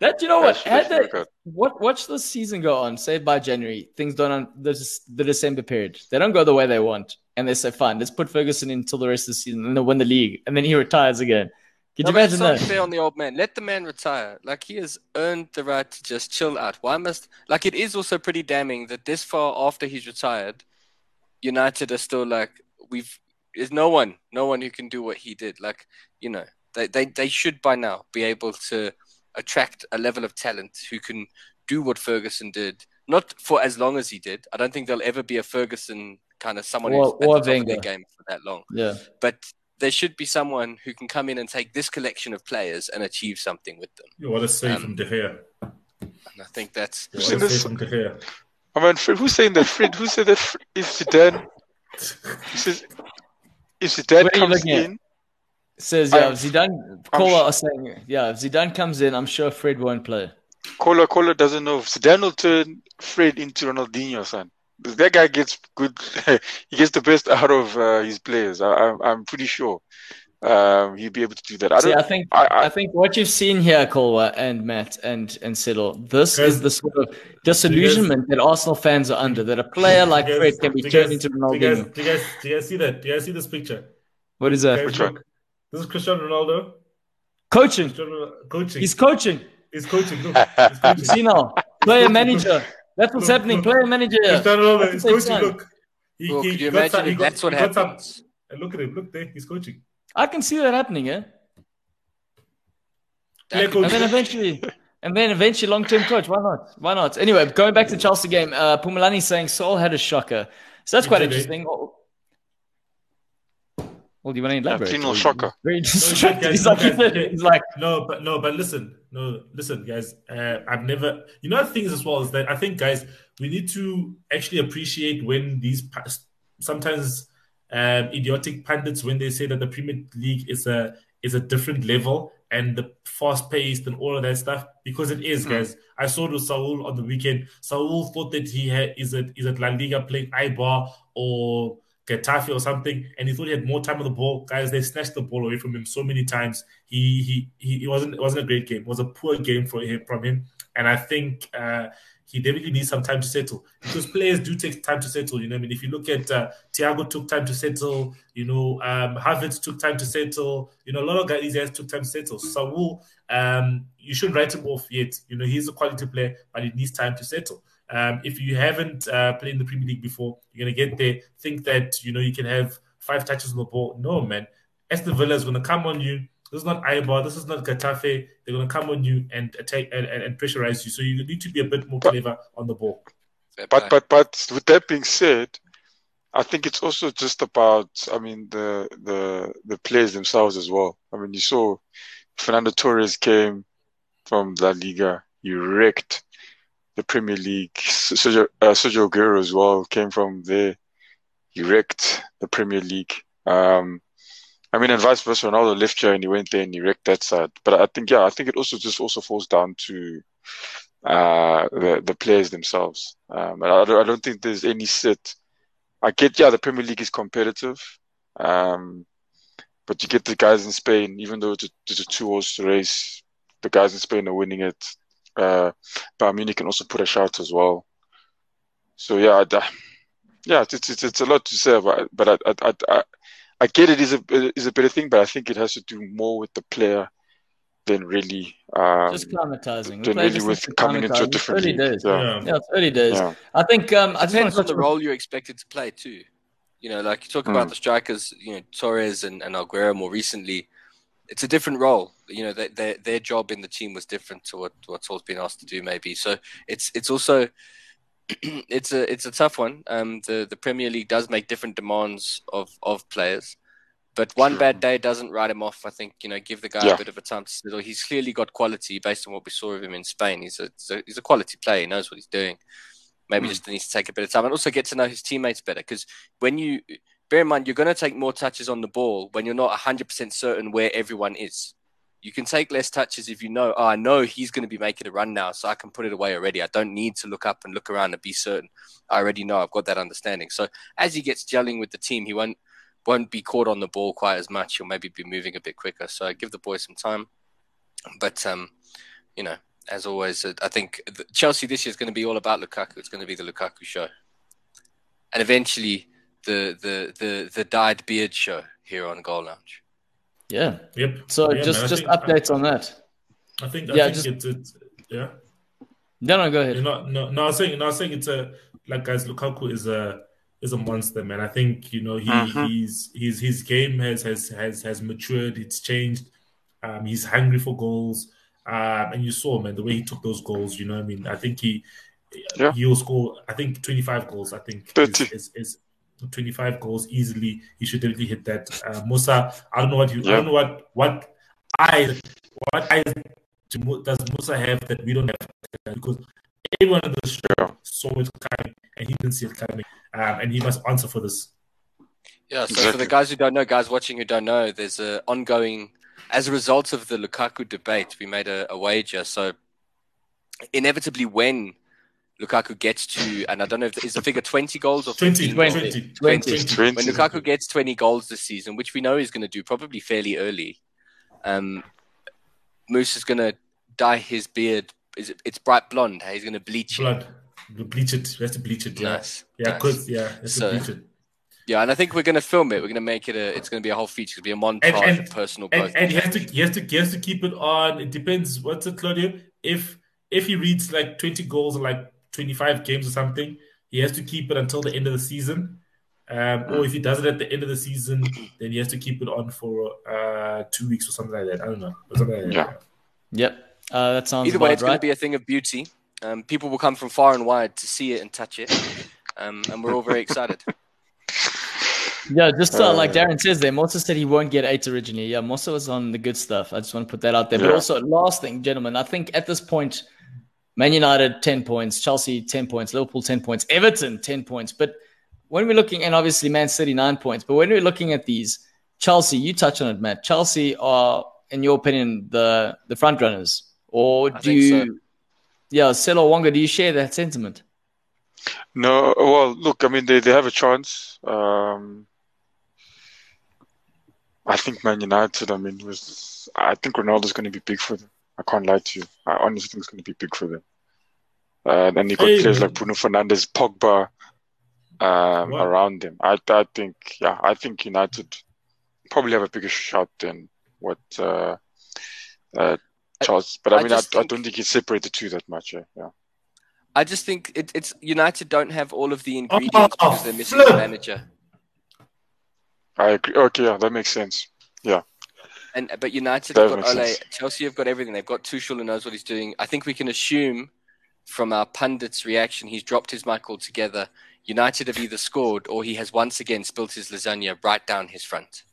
A: That. You know what? Had that, what watch the season go on? Say by January, things don't on the, the December period. They don't go the way they want, and they say, "Fine, let's put Ferguson in until the rest of the season, and they'll win the league." And then he retires again. Could
C: No,
A: you
C: but it's
A: imagine
C: not
A: that?
C: fair on the old man. Let the man retire. Like he has earned the right to just chill out. Why must like it is also pretty damning that this far after he's retired, United are still like we've there's no one, no one who can do what he did. Like, you know, they they, they should by now be able to attract a level of talent who can do what Ferguson did. Not for as long as he did. I don't think there'll ever be a Ferguson kind of someone
A: Or-
C: who's at
A: or
C: the top of their game for that long
A: Yeah.
C: but there should be someone who can come in and take this collection of players and achieve something with them.
B: You want to say
C: Um,
B: from De Gea?
C: And I think that's
B: You
D: See
B: want to
D: this-
B: from De Gea?
D: I mean, Fred, who's saying that? Fred, who said that Fred, if Zidane, he says, if Zidane
A: What are you
D: comes
A: looking at?
D: In,
A: Says yeah,
D: I'm-
A: if Zidane.
D: I'm
A: Kola
D: sh-
A: are saying yeah, if Zidane comes in, I'm sure Fred won't play.
D: Kola Kola doesn't know if Zidane will turn Fred into Ronaldinho, son. That guy gets good. he gets the best out of uh, his players. I, I'm, I'm pretty sure um, he'll be able to do that. I
A: See,
D: don't.
A: I think
D: I,
A: I
D: I,
A: think what you've seen here, Colwa and Matt and and Siddle, this is the sort of disillusionment that Arsenal fans are under. That a player like
B: Do you
A: Fred can be turned
B: guys-
A: into
B: Do you, guys,
A: Ronaldinho.
B: do, you guys, do you guys see that? Do you guys see this picture?
A: What is that?
B: Guys,
D: Which
B: look.
D: one?
B: This is Cristiano Ronaldo.
A: Coaching.
B: Cristiano coaching.
A: He's coaching.
B: He's coaching. Look, he's coaching.
A: See now, player manager. That's what's
B: Look,
A: happening.
B: look.
A: Player manager.
B: Cristiano Ronaldo
A: That's
B: is
A: the
B: coaching.
A: sign.
B: Look. He,
C: well,
B: he-
C: could you
B: got some-
C: imagine
B: he
C: if
B: got-
C: that's what
B: he some-
C: happens?
B: and look at him. Look there. He's coaching.
A: I can see that happening, eh?
B: Player
C: That could-
A: And then eventually, and then eventually, long-term coach. Why not? Why not? Anyway, going back to the Chelsea game, uh, Pumalani saying Saul had a shocker. So that's quite
B: did, eh?
A: interesting. Well, well, do you want to elaborate?
D: Tino shocker.
A: Very
B: guys.
A: He's like,
B: guys, okay.
A: he's like,
B: No, but no, but listen, no, listen, guys. Uh, I've never, you know, the things as well is that I think, guys, we need to actually appreciate when these pa- sometimes um, idiotic pundits when they say that the Premier League is a is a different level and the fast paced and all of that stuff because it is, guys. I saw it with Saul on the weekend. Saul thought that he had is it is it La Liga playing Eibar or Getafe or something, and he thought he had more time on the ball. Guys, they snatched the ball away from him so many times. He he he it wasn't it wasn't a great game. It was a poor game for him from him, and I think uh, he definitely needs some time to settle because players do take time to settle. You know, I mean, if you look at uh, Thiago took time to settle. You know, um, Havertz took time to settle. You know, a lot of guys these guys took time to settle. Saul, um, you shouldn't write him off yet. You know, he's a quality player, but he needs time to settle. Um, if you haven't uh, played in the Premier League before, you're gonna get there. Think that you know you can have five touches on the ball. No, man. Aston Villa is gonna come on you. This is not Eibar. This is not Getafe. They're gonna come on you and attack and, and, and pressurize you. So you need to be a bit more clever on the ball.
D: But but but with that being said, I think it's also just about I mean the the the players themselves as well. I mean you saw Fernando Torres came, from La Liga. He wrecked the Premier League. Sergio, uh, Sergio Aguero as well came from there. He wrecked the Premier League. Um, I mean, and vice versa. Ronaldo left here and he went there and he wrecked that side. But I think, yeah, I think it also just also falls down to uh, the the players themselves. Um, I, don't, I don't think there's any set. I get, yeah, the Premier League is competitive, um, but you get the guys in Spain, even though it's a, it's a two-horse race, the guys in Spain are winning it. Uh, Bayern Munich can also put a shout as well. So yeah, I, yeah, it's, it's it's a lot to say about, but I I, I I get it is a is a better thing, but I think it has to do more with the player than really um,
A: just climatizing.
D: than really with coming into a different
A: early
D: league.
A: days.
D: Yeah.
B: Yeah.
A: Yeah, it's early days.
D: Yeah.
A: I think um, I just want
C: Depends on the
A: touch
C: role you're expected to play too. You know, like you talk about the strikers, you know, Torres and, and Aguero more recently. It's a different role. You know, their, their their job in the team was different to what what Saul's been asked to do, maybe. So it's it's also it's a it's a tough one. Um, the the Premier League does make different demands of of players, but one
D: Sure.
C: bad day doesn't write him off. I think you know, give the guy
D: Yeah.
C: a bit of a time to settle. He's clearly got quality based on what we saw of him in Spain. He's a he's a, he's a quality player. He knows what he's doing. Maybe
D: Mm.
C: just needs to take a bit of time and also get to know his teammates better. Because when you bear in mind, you're going to take more touches on the ball when you're not 100% certain where everyone is. You can take less touches if you know, oh, I know he's going to be making a run now, so I can put it away already. I don't need to look up and look around and be certain. I already know I've got that understanding. So as he gets gelling with the team, he won't won't be caught on the ball quite as much. He'll maybe be moving a bit quicker. So give the boy some time. But um, you know, as always, I think Chelsea this year is going to be all about Lukaku. It's going to be the Lukaku show, and eventually the the the the dyed beard show here on Goal Lounge.
A: Yeah.
B: Yep.
A: So
B: Yeah,
A: just
B: man,
A: just
B: think-
A: updates on that.
B: I think I
A: Yeah,
B: think
A: just-
B: it's, it's yeah.
A: No, no, go ahead.
B: You know, no, no, I was saying, no, I was saying it's a like guys. Lukaku is a is a monster, man. I think you know he
D: Mhm.
B: he's his his game has has has has matured. It's changed. Um, he's hungry for goals. Um, and you saw, man, the way he took those goals. You know, what I mean, I think he
D: Yeah.
B: he'll score. I think twenty five goals. I think
D: 30.
B: is, is, is 25 goals easily. He should definitely hit that. Uh, Musa, I don't know what you, I don't know what what eyes what eyes does Musa have that we don't have because everyone in the show
D: Yeah.
B: saw it coming and he didn't see it coming, um, and he must answer for this.
C: Yeah, so for the guys who don't know, guys watching who don't know, there's a ongoing as a result of the Lukaku debate, we made a, a wager. So inevitably when Lukaku gets to and I don't know if is the figure 20 goals or
B: 20, 20,
C: goals?
B: 20,
A: 20.
B: 20.
C: When Lukaku gets 20 goals this season, which we know he's going to do probably fairly early, um, Moose is going to dye his beard. Is it, it's bright blonde. He's going to bleach it.
B: blood. Bleach it. He has to bleach it. Yeah,
C: Nice.
B: yeah,
C: nice.
B: because yeah, he has
C: So-
B: bleach it.
C: Yeah, and I think we're going to film it. We're going to make it a. It's going to be a whole feature. It's going to be a montage
B: And-
C: of personal growth.
B: and, and he has to he has to he has to keep it on. It depends. What's it, Claudio? If if he reads like twenty goals like twenty five games or something, he has to keep it until the end of the season. Um, or if he does it at the end of the season, then he has to keep it on for uh, two weeks or something like that. I don't know. Or something like that.
A: Yep. Uh, that sounds
C: Either way,
A: about
C: it's going to be a thing of beauty. Um, people will come from far and wide to see it and touch it, um, and we're all very excited.
A: Yeah, just uh, like
D: Uh,
A: Darren says there, Mossa said he won't get eight originally. Yeah, Mossa was on the good stuff. I just want to put that out there. But also, last thing, gentlemen, I think at this point, Man United 10 points, Chelsea 10 points, Liverpool 10 points, Everton 10 points. But when we're looking, and obviously Man City 9 points, but when we're looking at these, Chelsea, you touch on it, Matt. Chelsea are, in your opinion, the, the front runners. Or
C: I
A: do you,
C: so.
A: yeah, Selo Wonga, do you share that sentiment?
D: No, well, look, I mean, they, they have a chance. Um, I think Man United, I mean, was I think Ronaldo's going to be big for them. I can't lie to you. I honestly think it's going to be big for them. Uh, and you got
B: Hey,
D: players
B: man.
D: like Bruno Fernandes, Pogba um, around them. I, I think, yeah, I think United probably have a bigger shot than what uh, uh, Charles. But I
C: I
D: mean, I,
C: just
D: I don't think you separate the two that much. Yeah, yeah.
C: I just think it, it's United don't have all of the ingredients
B: Oh,
C: because they're missing
B: flip.
C: a manager.
D: I agree. Okay, yeah, that makes sense.
C: And but United
D: That
C: have got Ole,
D: sense.
C: Chelsea have got everything. They've got Tuchel who knows what he's doing. I think we can assume from our pundits' reaction, he's dropped his mic altogether. United have either scored or he has once again spilt his lasagna right down his front.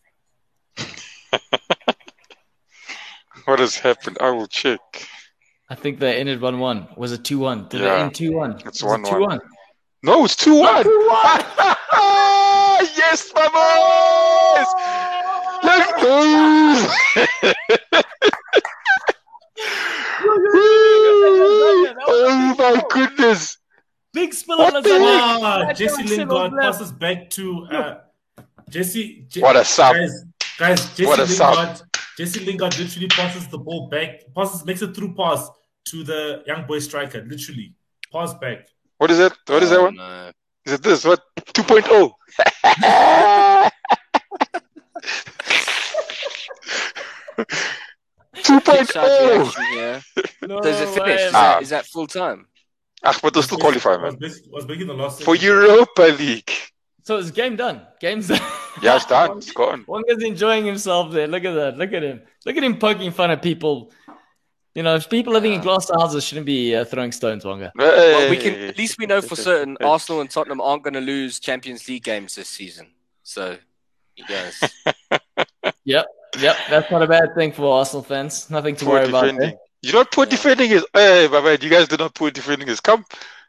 D: What has happened? I will check.
A: I think they ended one one. Was it two one? Did
D: Yeah.
A: they end two one?
D: It's
A: Was it
D: 1-1.
A: 2-1?
D: No, it's 2 1. yes, my boys. Let's go. oh, my goodness.
A: Big spill
D: What
A: on
D: the
A: lasagna.
B: Ah, Jesse
A: Alex
B: Lingard passes back to uh, Jesse. Je-
D: What a sub.
B: Guys, guys Jesse
D: What a sub.
B: Lingard. Jesse Lingard literally passes the ball back, passes, makes a through pass to the young boy striker. Literally, pass back.
D: What is it? What is that one?
C: no.
D: Is it this? What? oh? 2.0. 2.0.
C: Side reaction.
A: No
C: Does it finish? Is
A: man.
C: that, is that full time?
D: Ah, but they'll still qualify, man.
B: bas- was making the last
D: For
B: second.
D: Europa League.
A: So it's game done. Game's done.
D: Yeah, it's done. It's gone.
A: Wonga's enjoying himself there. Look at that. Look at him. Look at him poking fun at people. You know, if people living in glass houses shouldn't be uh, throwing stones, Wonga.
C: Well, we can at least we know for certain Arsenal and Tottenham aren't going to lose Champions League games this season. So, yes,
A: Yep, yep. That's not a bad thing for Arsenal fans. Nothing to
D: Poor
A: worry about. There.
D: You what poor defending is? Hey, my man, you guys do not poor defending is. Come,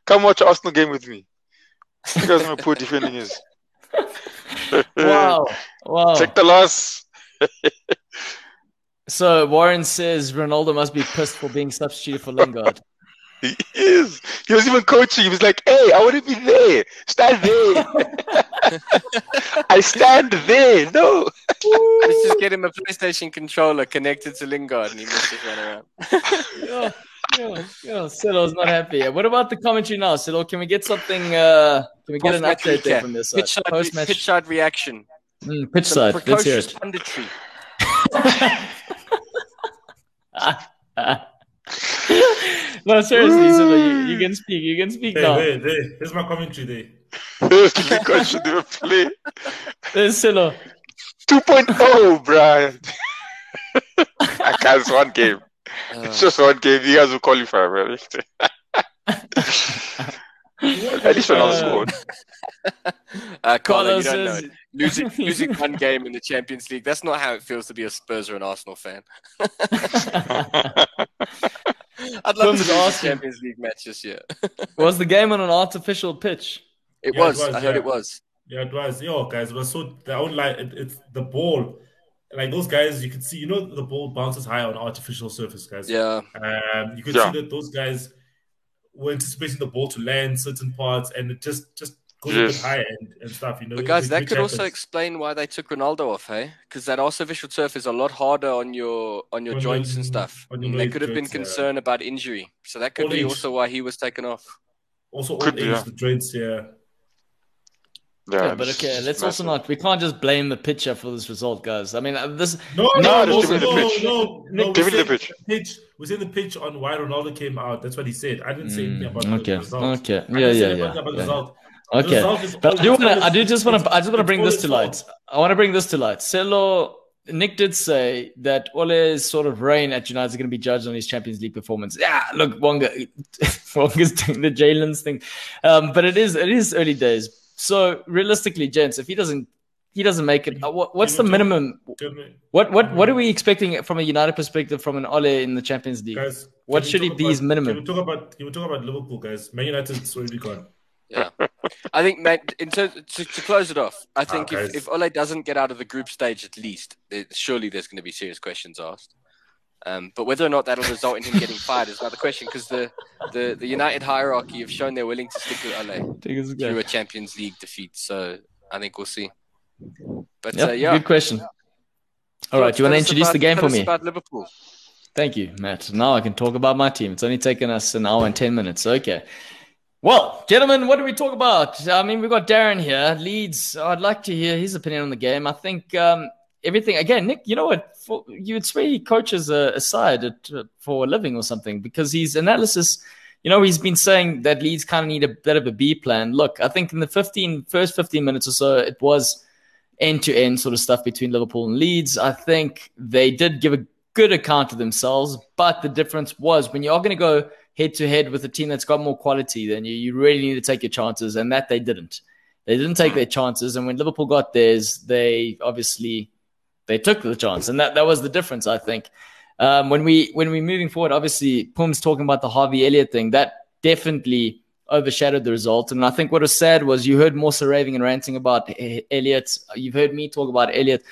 D: come watch Arsenal game with me. You guys know poor defending is.
A: Wow, wow.
D: Check the loss.
A: So Warren says Ronaldo must be pissed for being substituted for Lingard.
D: He is. He was even coaching. He was like, "Hey, I want to be there. Stand there. I stand there. No."
C: let's just get him a PlayStation controller connected to Lingard, and he must just run around.
A: yeah, yeah, yeah. Silo's not happy. What about the commentary now, Silo? Can we get something? Uh, can we get an
C: Post-match
A: update there from this side?
C: Pitch side,
A: Post-match
C: pitch side reaction.
A: Mm, pitch
C: Some
A: side. Let's hear it.
C: punditry.
A: no, seriously, Silo, you, you can speak. You can speak
B: There,
A: now.
B: there, there. Here's my commentary there.
D: Lingard should never play.
A: There's Silo.
D: 2.0, Brian. I can't. It's one game.
C: Uh,
D: It's just one game. You guys will qualify, man. At least when I was
A: Uh,
D: scored.
C: uh, Carlo,
A: Carlos
C: don't know.
A: says.
C: Losing, losing one game in the Champions League, that's not how it feels to be a Spurs or an Arsenal fan. I'd love
A: Tim's
C: to lose a Champions League match this year.
A: was the game on an artificial pitch?
C: It
B: Yeah, it
C: was.
B: was,
C: I heard
B: yeah.
C: it was.
B: Yeah, it was. Yo, guys, it was so the only like it, it's the ball. Like those guys, you could see, you know, the ball bounces high on artificial surface, guys.
C: Yeah.
B: Um, you could
D: Yeah.
B: see that those guys were anticipating the ball to land certain parts, and it just just goes a
D: Yes.
B: bit higher and, and stuff. You know,
C: But guys, that
B: which
C: could also explain why they took Ronaldo off, hey? Because that artificial turf is a lot harder on your on your
B: On
C: joints
B: your-
C: and stuff.
B: on your
C: And there could have been
B: joints, yeah.
C: about injury, so that could
B: Old
C: be
B: age.
C: also why he was taken off.
B: also old
D: Could
B: age,
D: yeah.
B: the joints. Yeah,
A: Yeah, but okay, let's also
D: massive.
A: not. We can't just blame the pitcher for this result, guys. I mean, uh, this.
B: no,
A: No,
B: no, no, no,
D: me the
B: no, no, no.
D: Give me the pitch.
B: pitch. We said the pitch on why Ronaldo came out. That's what he said. I didn't say anything about
A: Mm, okay,
B: the result.
A: okay,
B: I
A: yeah,
B: didn't say
A: yeah,
B: anything
A: yeah,
B: the result.
A: Okay,
B: is
A: but I do want to. I do just want to. I just want to bring this to light. I want to bring this to light. Celo, Nick did say that Ole's sort of reign at United is going to be judged on his Champions League performance. Yeah, look, Wonga, Wonga's doing the Jalen's thing, um, but it is it is early days. So realistically, gents, if he doesn't he doesn't make it, uh, what, what's the
B: Can we talk-
A: minimum? What what what are we expecting from a United perspective from an Ole in the Champions League?
B: Guys,
A: What should he be his minimum?
B: Can we talk about can we talk about Liverpool, guys? Man United's already gone.
C: Yeah, I think, man. In terms to, to close it off, I think
B: Ah,
C: if, if Ole doesn't get out of the group stage at least, it, surely there's going to be serious questions asked. Um, but whether or not that'll result in him getting fired is another question because the, the, the United hierarchy have shown they're willing to stick with Ole through a Champions League defeat. So I think we'll see. But
A: Yep,
C: uh, yeah,
A: good question. All right, do you want to introduce
C: about-
A: the game
C: tell
A: for
C: us
A: me?
C: About Liverpool.
A: Thank you, Matt. Now I can talk about my team. It's only taken us an hour and 10 minutes. Okay. Well, gentlemen, what do we talk about? I mean, we've got Darren here. Leeds, I'd like to hear his opinion on the game. I think um, everything, again, Nick, you know what? For, you would swear he coaches a, a side at, uh, for a living or something because his analysis, you know, he's been saying that Leeds kind of need a bit of a B plan. Look, I think in the 15, first 15 minutes or so, it was end to end sort of stuff between Liverpool and Leeds. I think they did give a good account of themselves, but the difference was when you are going to go head to head with a team that's got more quality, than you, you really need to take your chances, and that they didn't. They didn't take their chances, and when Liverpool got theirs, they obviously they took the chance, and that that was the difference, I think. Um, when we when we're moving forward, obviously Pum's talking about the Harvey Elliott thing. That definitely overshadowed the result. And I think what was sad was you heard Morsa raving and ranting about Elliott. You've heard me talk about Elliott.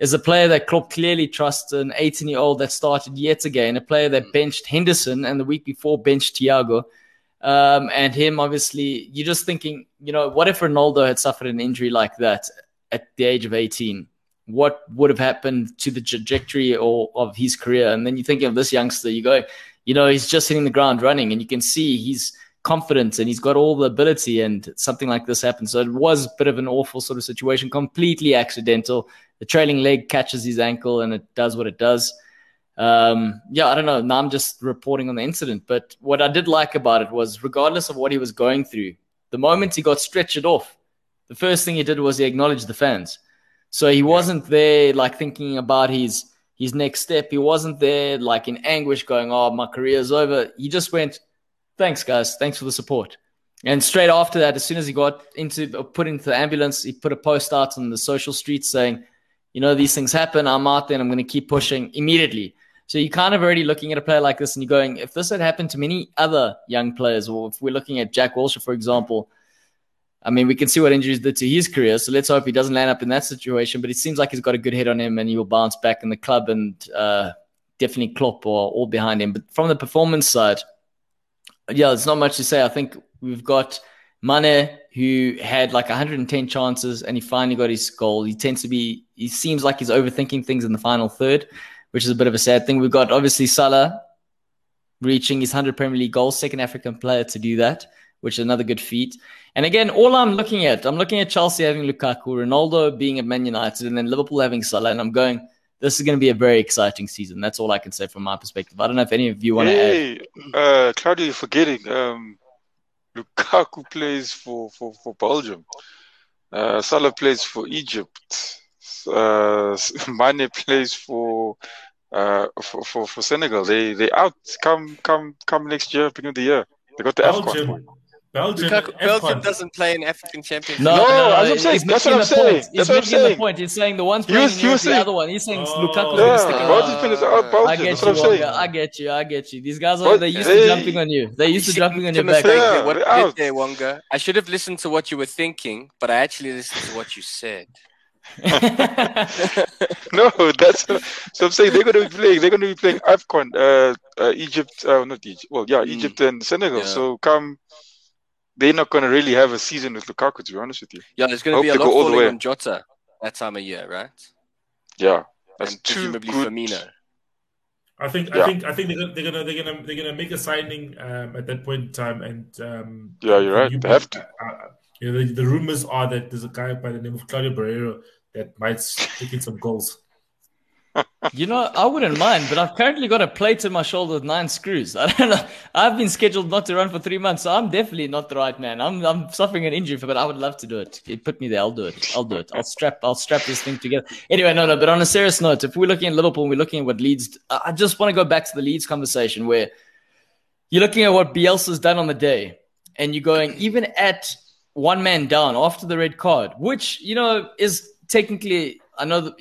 A: Is a player that Klopp clearly trusts, an 18 year old that started yet again, a player that benched Henderson and the week before benched Thiago. Um, and him, obviously, you're just thinking, you know, what if Ronaldo had suffered an injury like that at the age of 18? What would have happened to the trajectory or, of his career? And then you're thinking of this youngster, you go, you know, he's just hitting the ground running, and you can see he's confident and he's got all the ability, and something like this happens. So it was a bit of an awful sort of situation, completely accidental. The trailing leg catches his ankle, and it does what it does. Um, yeah, I don't know. Now I'm just reporting on the incident, but what I did like about it was, regardless of what he was going through, the moment he got stretched off, the first thing he did was he acknowledged the fans. So he wasn't there like thinking about his his next step. He wasn't there like in anguish, going, "Oh, my career's over." He just went, thanks, guys. Thanks for the support. And straight after that, as soon as he got into put into the ambulance, he put a post out on the social streets saying, you know, these things happen. I'm out there and I'm going to keep pushing immediately. So you're kind of already looking at a player like this and you're going, if this had happened to many other young players, or if we're looking at Jack Wilshere, for example, I mean, we can see what injuries did to his career. So let's hope he doesn't land up in that situation. But it seems like he's got a good head on him and he will bounce back in the club and uh, definitely Klopp or all behind him. But from the performance side, yeah, there's not much to say. I think we've got Mane who had like 110 chances and he finally got his goal. He tends to be, he seems like he's overthinking things in the final third, which is a bit of a sad thing. We've got obviously Salah reaching his 100 Premier League goals, second African player to do that, which is another good feat. And again, all I'm looking at, I'm looking at Chelsea having Lukaku, Ronaldo being at Man United, and then Liverpool having Salah, and I'm going, this is going to be a very exciting season. That's all I can say from my perspective. I don't know if any of you want
D: hey,
A: to
D: add. Uh, Claudio, you're forgetting. Um, Lukaku plays for, for, for Belgium. Uh, Salah plays for Egypt. Uh, Mane plays for, uh, for for for Senegal. They they out come come come next year, beginning of the year. They got the
B: Belgium.
D: AFCON.
B: Belgium,
C: Lukaku, Belgium doesn't play in African Championship.
A: No,
D: No,
A: no, no,
D: that's what I'm saying. That's what
A: making
D: I'm
A: the
D: saying.
A: point. He's
D: That's what I'm
A: making the
D: saying.
A: point. He's saying the one's
D: He
A: playing
D: was- he was
A: the
D: saying-
A: other one. He's saying
B: Oh.
A: Lukaku
D: Yeah,
A: is sticking
D: Belgium
A: around.
D: finished out
A: I get
D: That's
A: you,
D: what I'm saying.
A: Wonga. I get you. I get you. These guys are
D: But
A: they used
D: they-
A: to jumping on you. They used to jumping on your back.
C: Mistake,
D: Yeah,
C: what
D: we're
C: did
D: out.
C: there, Wonga? I should have listened to what you were thinking, but I actually listened to what you said.
D: No, that's so I'm saying they're going to be playing. They're going to be playing AFCON. Uh, uh, Egypt, uh, not Egypt. Well, yeah,
C: Mm.
D: Egypt and Senegal.
C: Yeah.
D: So come, they're not going to really have a season with Lukaku. To be honest with you,
C: Yeah, there's going to be a lot
D: go all the
C: falling
D: way.
C: on Jota that time of year, right?
D: yeah, that's
C: and
D: too
C: presumably
D: good.
C: Firmino.
B: I think
D: Yeah.
B: I think I think they're gonna they're gonna they're gonna they're gonna make a signing um, at that point in time and um,
D: Yeah, you're right.
B: you-
D: They have to.
B: Uh, uh, you know, the, the rumors are that there's a guy by the name of Claudio Barrero that might stick in some goals.
A: You know, I wouldn't mind, but I've currently got a plate in my shoulder with nine screws. I don't know. I've been scheduled not to run for three months, so I'm definitely not the right man. I'm I'm suffering an injury, but I would love to do it. It put me there. I'll do it. I'll do it. I'll strap I'll strap this thing together. Anyway, no, no. But on a serious note, if we're looking at Liverpool, we're looking at what Leeds. I just want to go back to the Leeds conversation where you're looking at what Bielsa's done on the day, and you're going even at one man down after the red card, which you know is technically I know that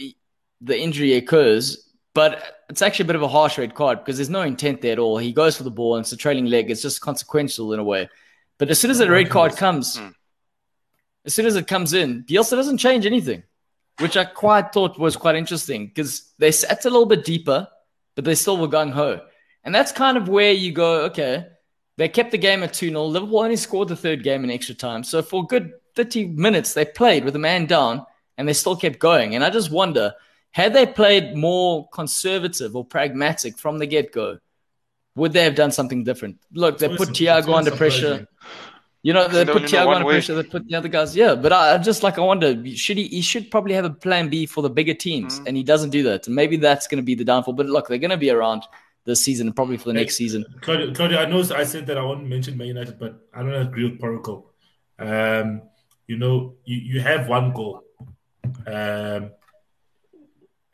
A: the injury occurs, but it's actually a bit of a harsh red card because there's no intent there at all. He goes for the ball and it's a trailing leg. It's just consequential in a way. But as soon as the red card comes,
D: Mm.
A: as soon as it comes in, Bielsa doesn't change anything, which I quite thought was quite interesting because they sat a little bit deeper, but they still were gung ho. And that's kind of where you go, okay, they kept the game at 2 0. Liverpool only scored the third game in extra time. So for a good 30 minutes, they played with a man down and they still kept going. And I just wonder, had they played more conservative or pragmatic from the get go, would they have done something different? Look, they
B: It's
A: put
B: always-
A: Thiago under pressure. You know, they
D: They
A: put
D: only know
A: Thiago under
D: way.
A: pressure. They put the other guys. Yeah, but I, I just like I wonder, should he? He should probably have a plan B for the bigger teams,
D: Mhm.
A: and he doesn't do that. And maybe that's going to be the downfall. But look, they're going to be around this season and probably for the
B: Hey,
A: next season.
B: Claudio, Claudio, I know I said that I won't mention Man United, but I don't agree with Protocol. Um, you know, you, you have one goal. Um,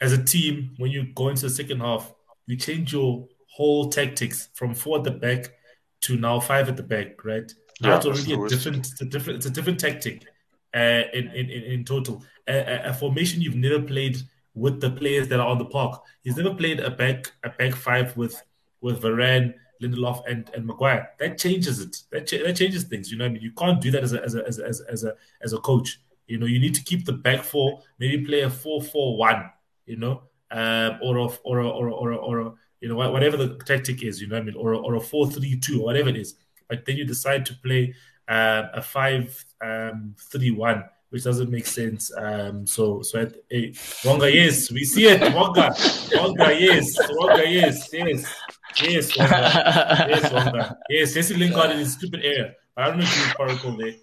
B: as a team, when you go into the second half, you change your whole tactics from four at the back to now five at the back, right?
D: Yeah,
B: it's
D: that's
B: already a different, it's a different, it's a different tactic uh, in, in in total. A, a, formation you've never played with the players that are on the park. He's never played a back a back five with with Varane, Lindelof, and and Maguire. That changes it. That cha- that changes things. You know, what I mean, you can't do that as a as a as a, as a, as a coach. You know, you need to keep the back four. Maybe play a four-four-one. You know, um, or a or a, or a, or a, or a, you know whatever the tactic is. You know, what I mean, or a, or a four-three-two or whatever it is. But then you decide to play um, a five-three-one. Um, which doesn't make sense. Um, so, so at, hey, Wonga, yes, we see it. Wonga, Wonga, yes, Wonga, yes, yes, yes, Wonga, yes, Wonga, yes. Jesse Lingard in his stupid area. I don't know if you particle there.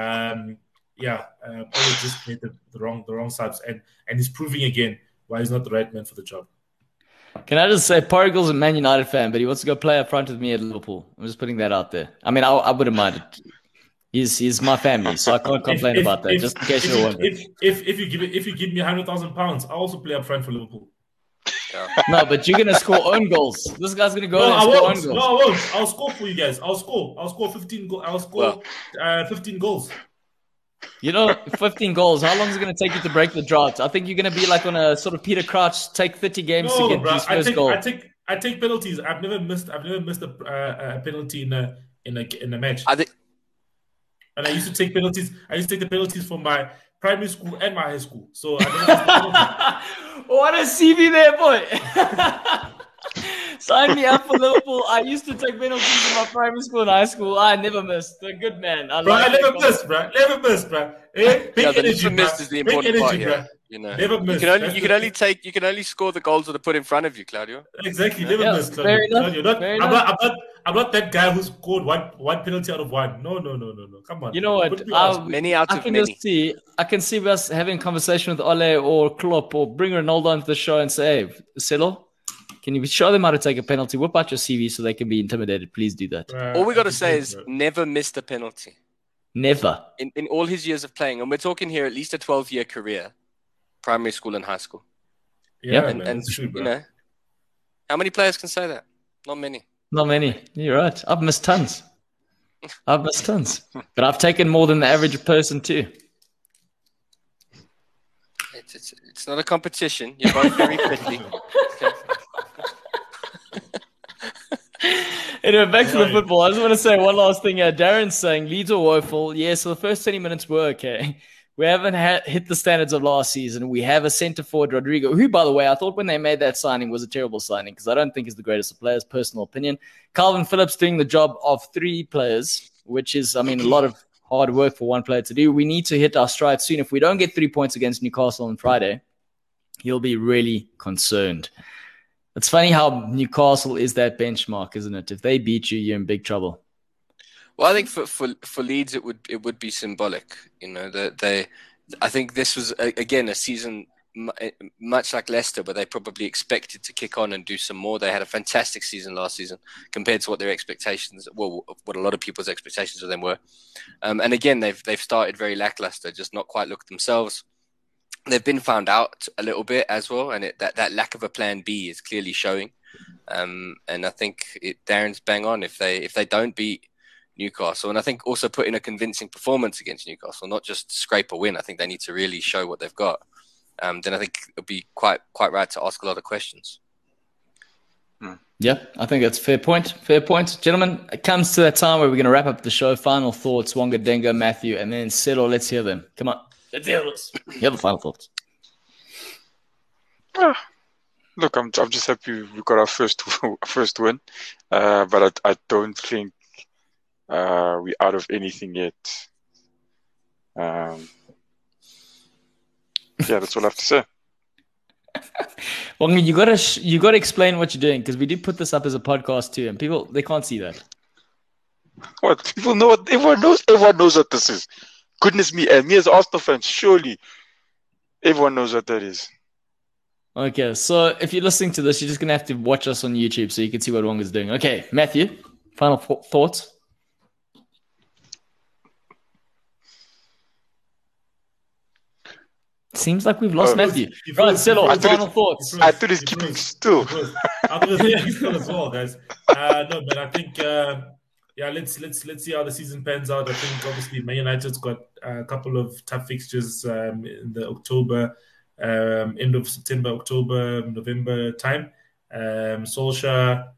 B: Um, yeah, uh, Ole just made the, the wrong the wrong subs, and and he's proving again why he's not the right man for the job.
A: Can I just say, Portugal's a Man United fan, but he wants to go play up front with me at Liverpool. I'm just putting that out there. I mean, I, I wouldn't mind it. He's he's my family, so I can't complain
B: if,
A: about that.
B: If,
A: just in case
B: if,
A: you're wondering.
B: if, if if you give it, if you give me hundred thousand pounds, I also play up front for Liverpool.
A: No, but you're gonna score own goals. This guy's gonna go
B: No,
A: and
B: I
A: score own
B: won't.
A: goals.
B: No, I won't. I'll score for you guys. I'll score. I'll score fifteen. Go- I'll score uh, fifteen goals.
A: You know, 15 goals. How long is it going to take you to break the drought? I think you're going to be like on a sort of Peter Crouch, take 30 games
B: No,
A: to get
B: bro.
A: his
B: I
A: first
B: take,
A: goal.
B: I take, I take penalties. I've never missed. I've never missed a, uh, a penalty in a in a in a match.
C: I think
B: And I used to take penalties. I used to take the penalties from my primary school and my high school. So I never missed
A: what a CV there, boy. Sign me up for Liverpool. I used to take penalties in my primary school and high school. I never missed. A good man. I
B: bro, I never
A: that
B: missed, bro. Never missed, bro. Eh? Big
C: yeah, the
B: energy,
C: never
B: bro.
C: missed is the important
B: energy,
C: part here.
B: bro.
C: You know,
B: Never
C: you can only you can only take you can only score the goals that are put in front of you, Claudio.
B: Exactly, never
A: Yeah,
B: missed. Claudio.
A: enough,
B: Claudio, not- I'm, not, I'm not. I'm not that guy who scored one one penalty out of one. No, no, no, no, no. Come on.
A: You know what?
B: Put me on.
A: I-
C: Many out
A: I
C: of
A: can
C: many.
A: just see, I can see us having a conversation with Ole or Klopp or bring Ronaldo onto the show and say, hey, Celo, can you show them how to take a penalty? Whip out your CV so they can be intimidated. Please do that.
B: Bruh,
C: All we got to say is
B: bro.
C: never missed a penalty
A: Never.
C: in, in all his years of playing, and we're talking here at least a twelve year career, primary school and high school.
B: yeah,
C: and
B: man,
C: and
B: true,
C: you know, how many players can say that? Not many.
A: Not many. You're right. I've missed tons. I've missed tons. But I've taken more than the average person too.
C: It's it's, it's not a competition. You're both very pretty. Okay.
A: Anyway, back to the football. I just want to say one last thing. here. Darren's saying Leeds are woeful. Yeah, so the first 20 minutes were eh? okay. We haven't ha- hit the standards of last season. We have a centre forward, Rodrigo, who, by the way, I thought when they made that signing was a terrible signing because I don't think he's the greatest of players, personal opinion. Calvin Phillips doing the job of three players, which is, I mean, a lot of hard work for one player to do. We need to hit our stride soon. If we don't get three points against Newcastle on Friday, he'll be really concerned. It's funny how Newcastle is that benchmark, isn't it? If they beat you, you're in big trouble.
C: Well, I think for, for for Leeds it would it would be symbolic. You know that they, I think this was again a season eh, much like Leicester, where they probably expected to kick on and do some more. They had a fantastic season last season compared to what their expectations, well, what a lot of people's expectations of them were. Um, and again, they've they've started very lackluster, just not quite looked themselves. They've been found out a little bit as well, and it, that that lack of a plan B is clearly showing. Um, and I think it, Darren's bang on if they if they don't beat Newcastle, and I think also put in a convincing performance against Newcastle, not just scrape a win. I think they need to really show what they've got. Um, then I think it'll be quite quite right to ask a lot of questions.
A: Yeah, I think that's a fair point. Fair point. Gentlemen, it comes to that time where we're going to wrap up the show. Final thoughts, Wonga, Denga, Matthew, and then Settle. Let's hear them. Come on. Let's hear this. The final thoughts.
D: Look, I'm I'm just happy we got our first first win, uh, but I I don't think uh, we're out of anything yet. Um, yeah, that's all I have to say.
A: Wonga, you gotta sh- you gotta explain what you're doing because we did put this up as a podcast too, and people they can't see that.
D: What people know? What everyone knows. Everyone knows what this is. Goodness me, and me as Arsenal fan, surely everyone knows what that is.
A: Okay, so if you're listening to this, you're just gonna have to watch us on YouTube so you can see what Wonga's doing. Okay, Matthew, final th- thoughts. Seems like we've lost
D: Oh.
A: Matthew.
B: He
A: Right,
B: froze, he
A: Settle,
B: froze.
A: final thoughts.
D: I thought he's
B: he
D: keeping still.
B: I thought he was still as well, guys. Uh, no, but I think uh, yeah, let's let's let's see how the season pans out. I think obviously Man United's got a couple of tough fixtures um, in the October um, end of September, October, November time. Um, Solskjaer,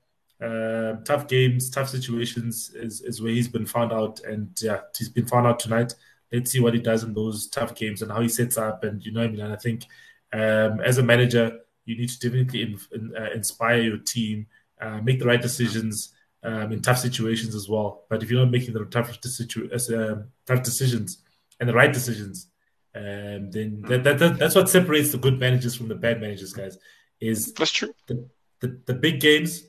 B: uh, tough games, tough situations is, is where he's been found out, and yeah, he's been found out tonight. Let's see what he does in those tough games and how he sets up, and you know, I mean, and I think um, as a manager, you need to definitely in, in, uh, inspire your team, uh, make the right decisions um, in tough situations as well. But if you're not making the tough, situ- um, tough decisions and the right decisions, um, then that, that, that, that's what separates the good managers from the bad managers, guys. Is
D: That's true.
B: the, the, the big games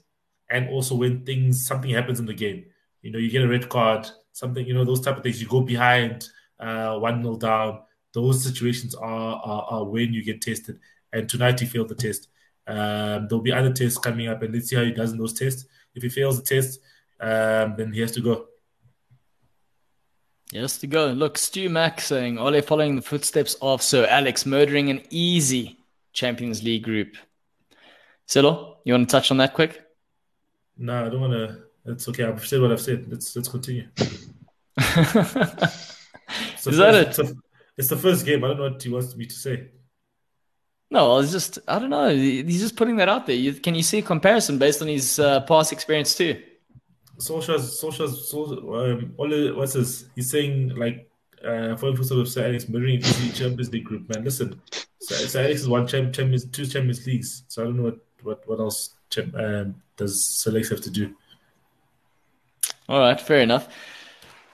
B: and also when things something happens in the game. You know, you get a red card, something, you know, those type of things. You go behind uh one nil down. Those situations are, are are when you get tested. And tonight he failed the test. Um, there'll be other tests coming up, and let's see how he does in those tests. If he fails the test, um, then he has to go.
A: Yes, to go. Look, Stu Mack saying, Ole following the footsteps of Sir Alex, murdering an easy Champions League group. Silo, you want to touch on that quick?
B: No, I don't want to. It's okay. I've said what I've said. Let's let's continue.
A: Is that
B: first-
A: it?
B: It's, the- it's the first game. I don't know what he wants me to say.
A: No, it's just, I don't know. He's just putting that out there. You, can you see a comparison based on his uh, past experience too?
B: Solskjaer's, Solskjaer's, Solskjaer, um, Ole, what's this? He's saying like, uh, for instance, of Sir Alex mirroring the Champions League group. Man, listen, Sir, Sir Alex has won champ, Champions, two Champions Leagues, so I don't know what what what else champ, um, does Sir Alex have to do.
A: All right, fair enough.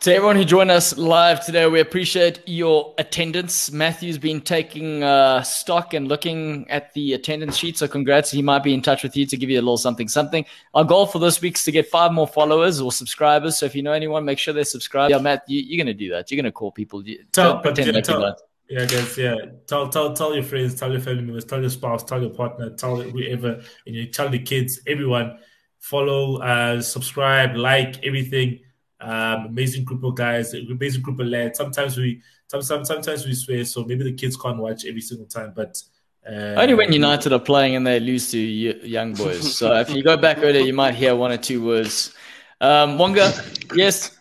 A: To everyone who joined us live today, we appreciate your attendance. Matthew's been taking uh, stock and looking at the attendance sheet, so congrats. He might be in touch with you to give you a little something, something. Our goal for this week is to get five more followers or subscribers. So if you know anyone, make sure they subscribe. Yeah, Matt, you, you're going to do that. You're going to call people. You,
B: Tell-
A: pretend
B: yeah,
A: like
B: tell-. Yeah, guys. Yeah, tell tell tell your friends, tell your family members, tell your spouse, tell your partner, tell whoever, and you tell the kids, everyone. Follow, uh, subscribe, like everything. Um, amazing group of guys, amazing group of lads. Sometimes we, some, some, sometimes we swear, so maybe the kids can't watch every single time. But uh,
A: Only when United are playing and they lose to young boys. So if you go back earlier, you might hear one or two words. Um, Wonga, yes.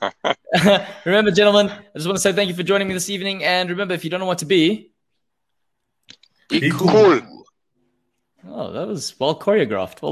A: remember, gentlemen, I just want to say thank you for joining me this evening. And remember, if you don't know what to be,
B: be
D: Cool.
A: oh, that was well choreographed. Well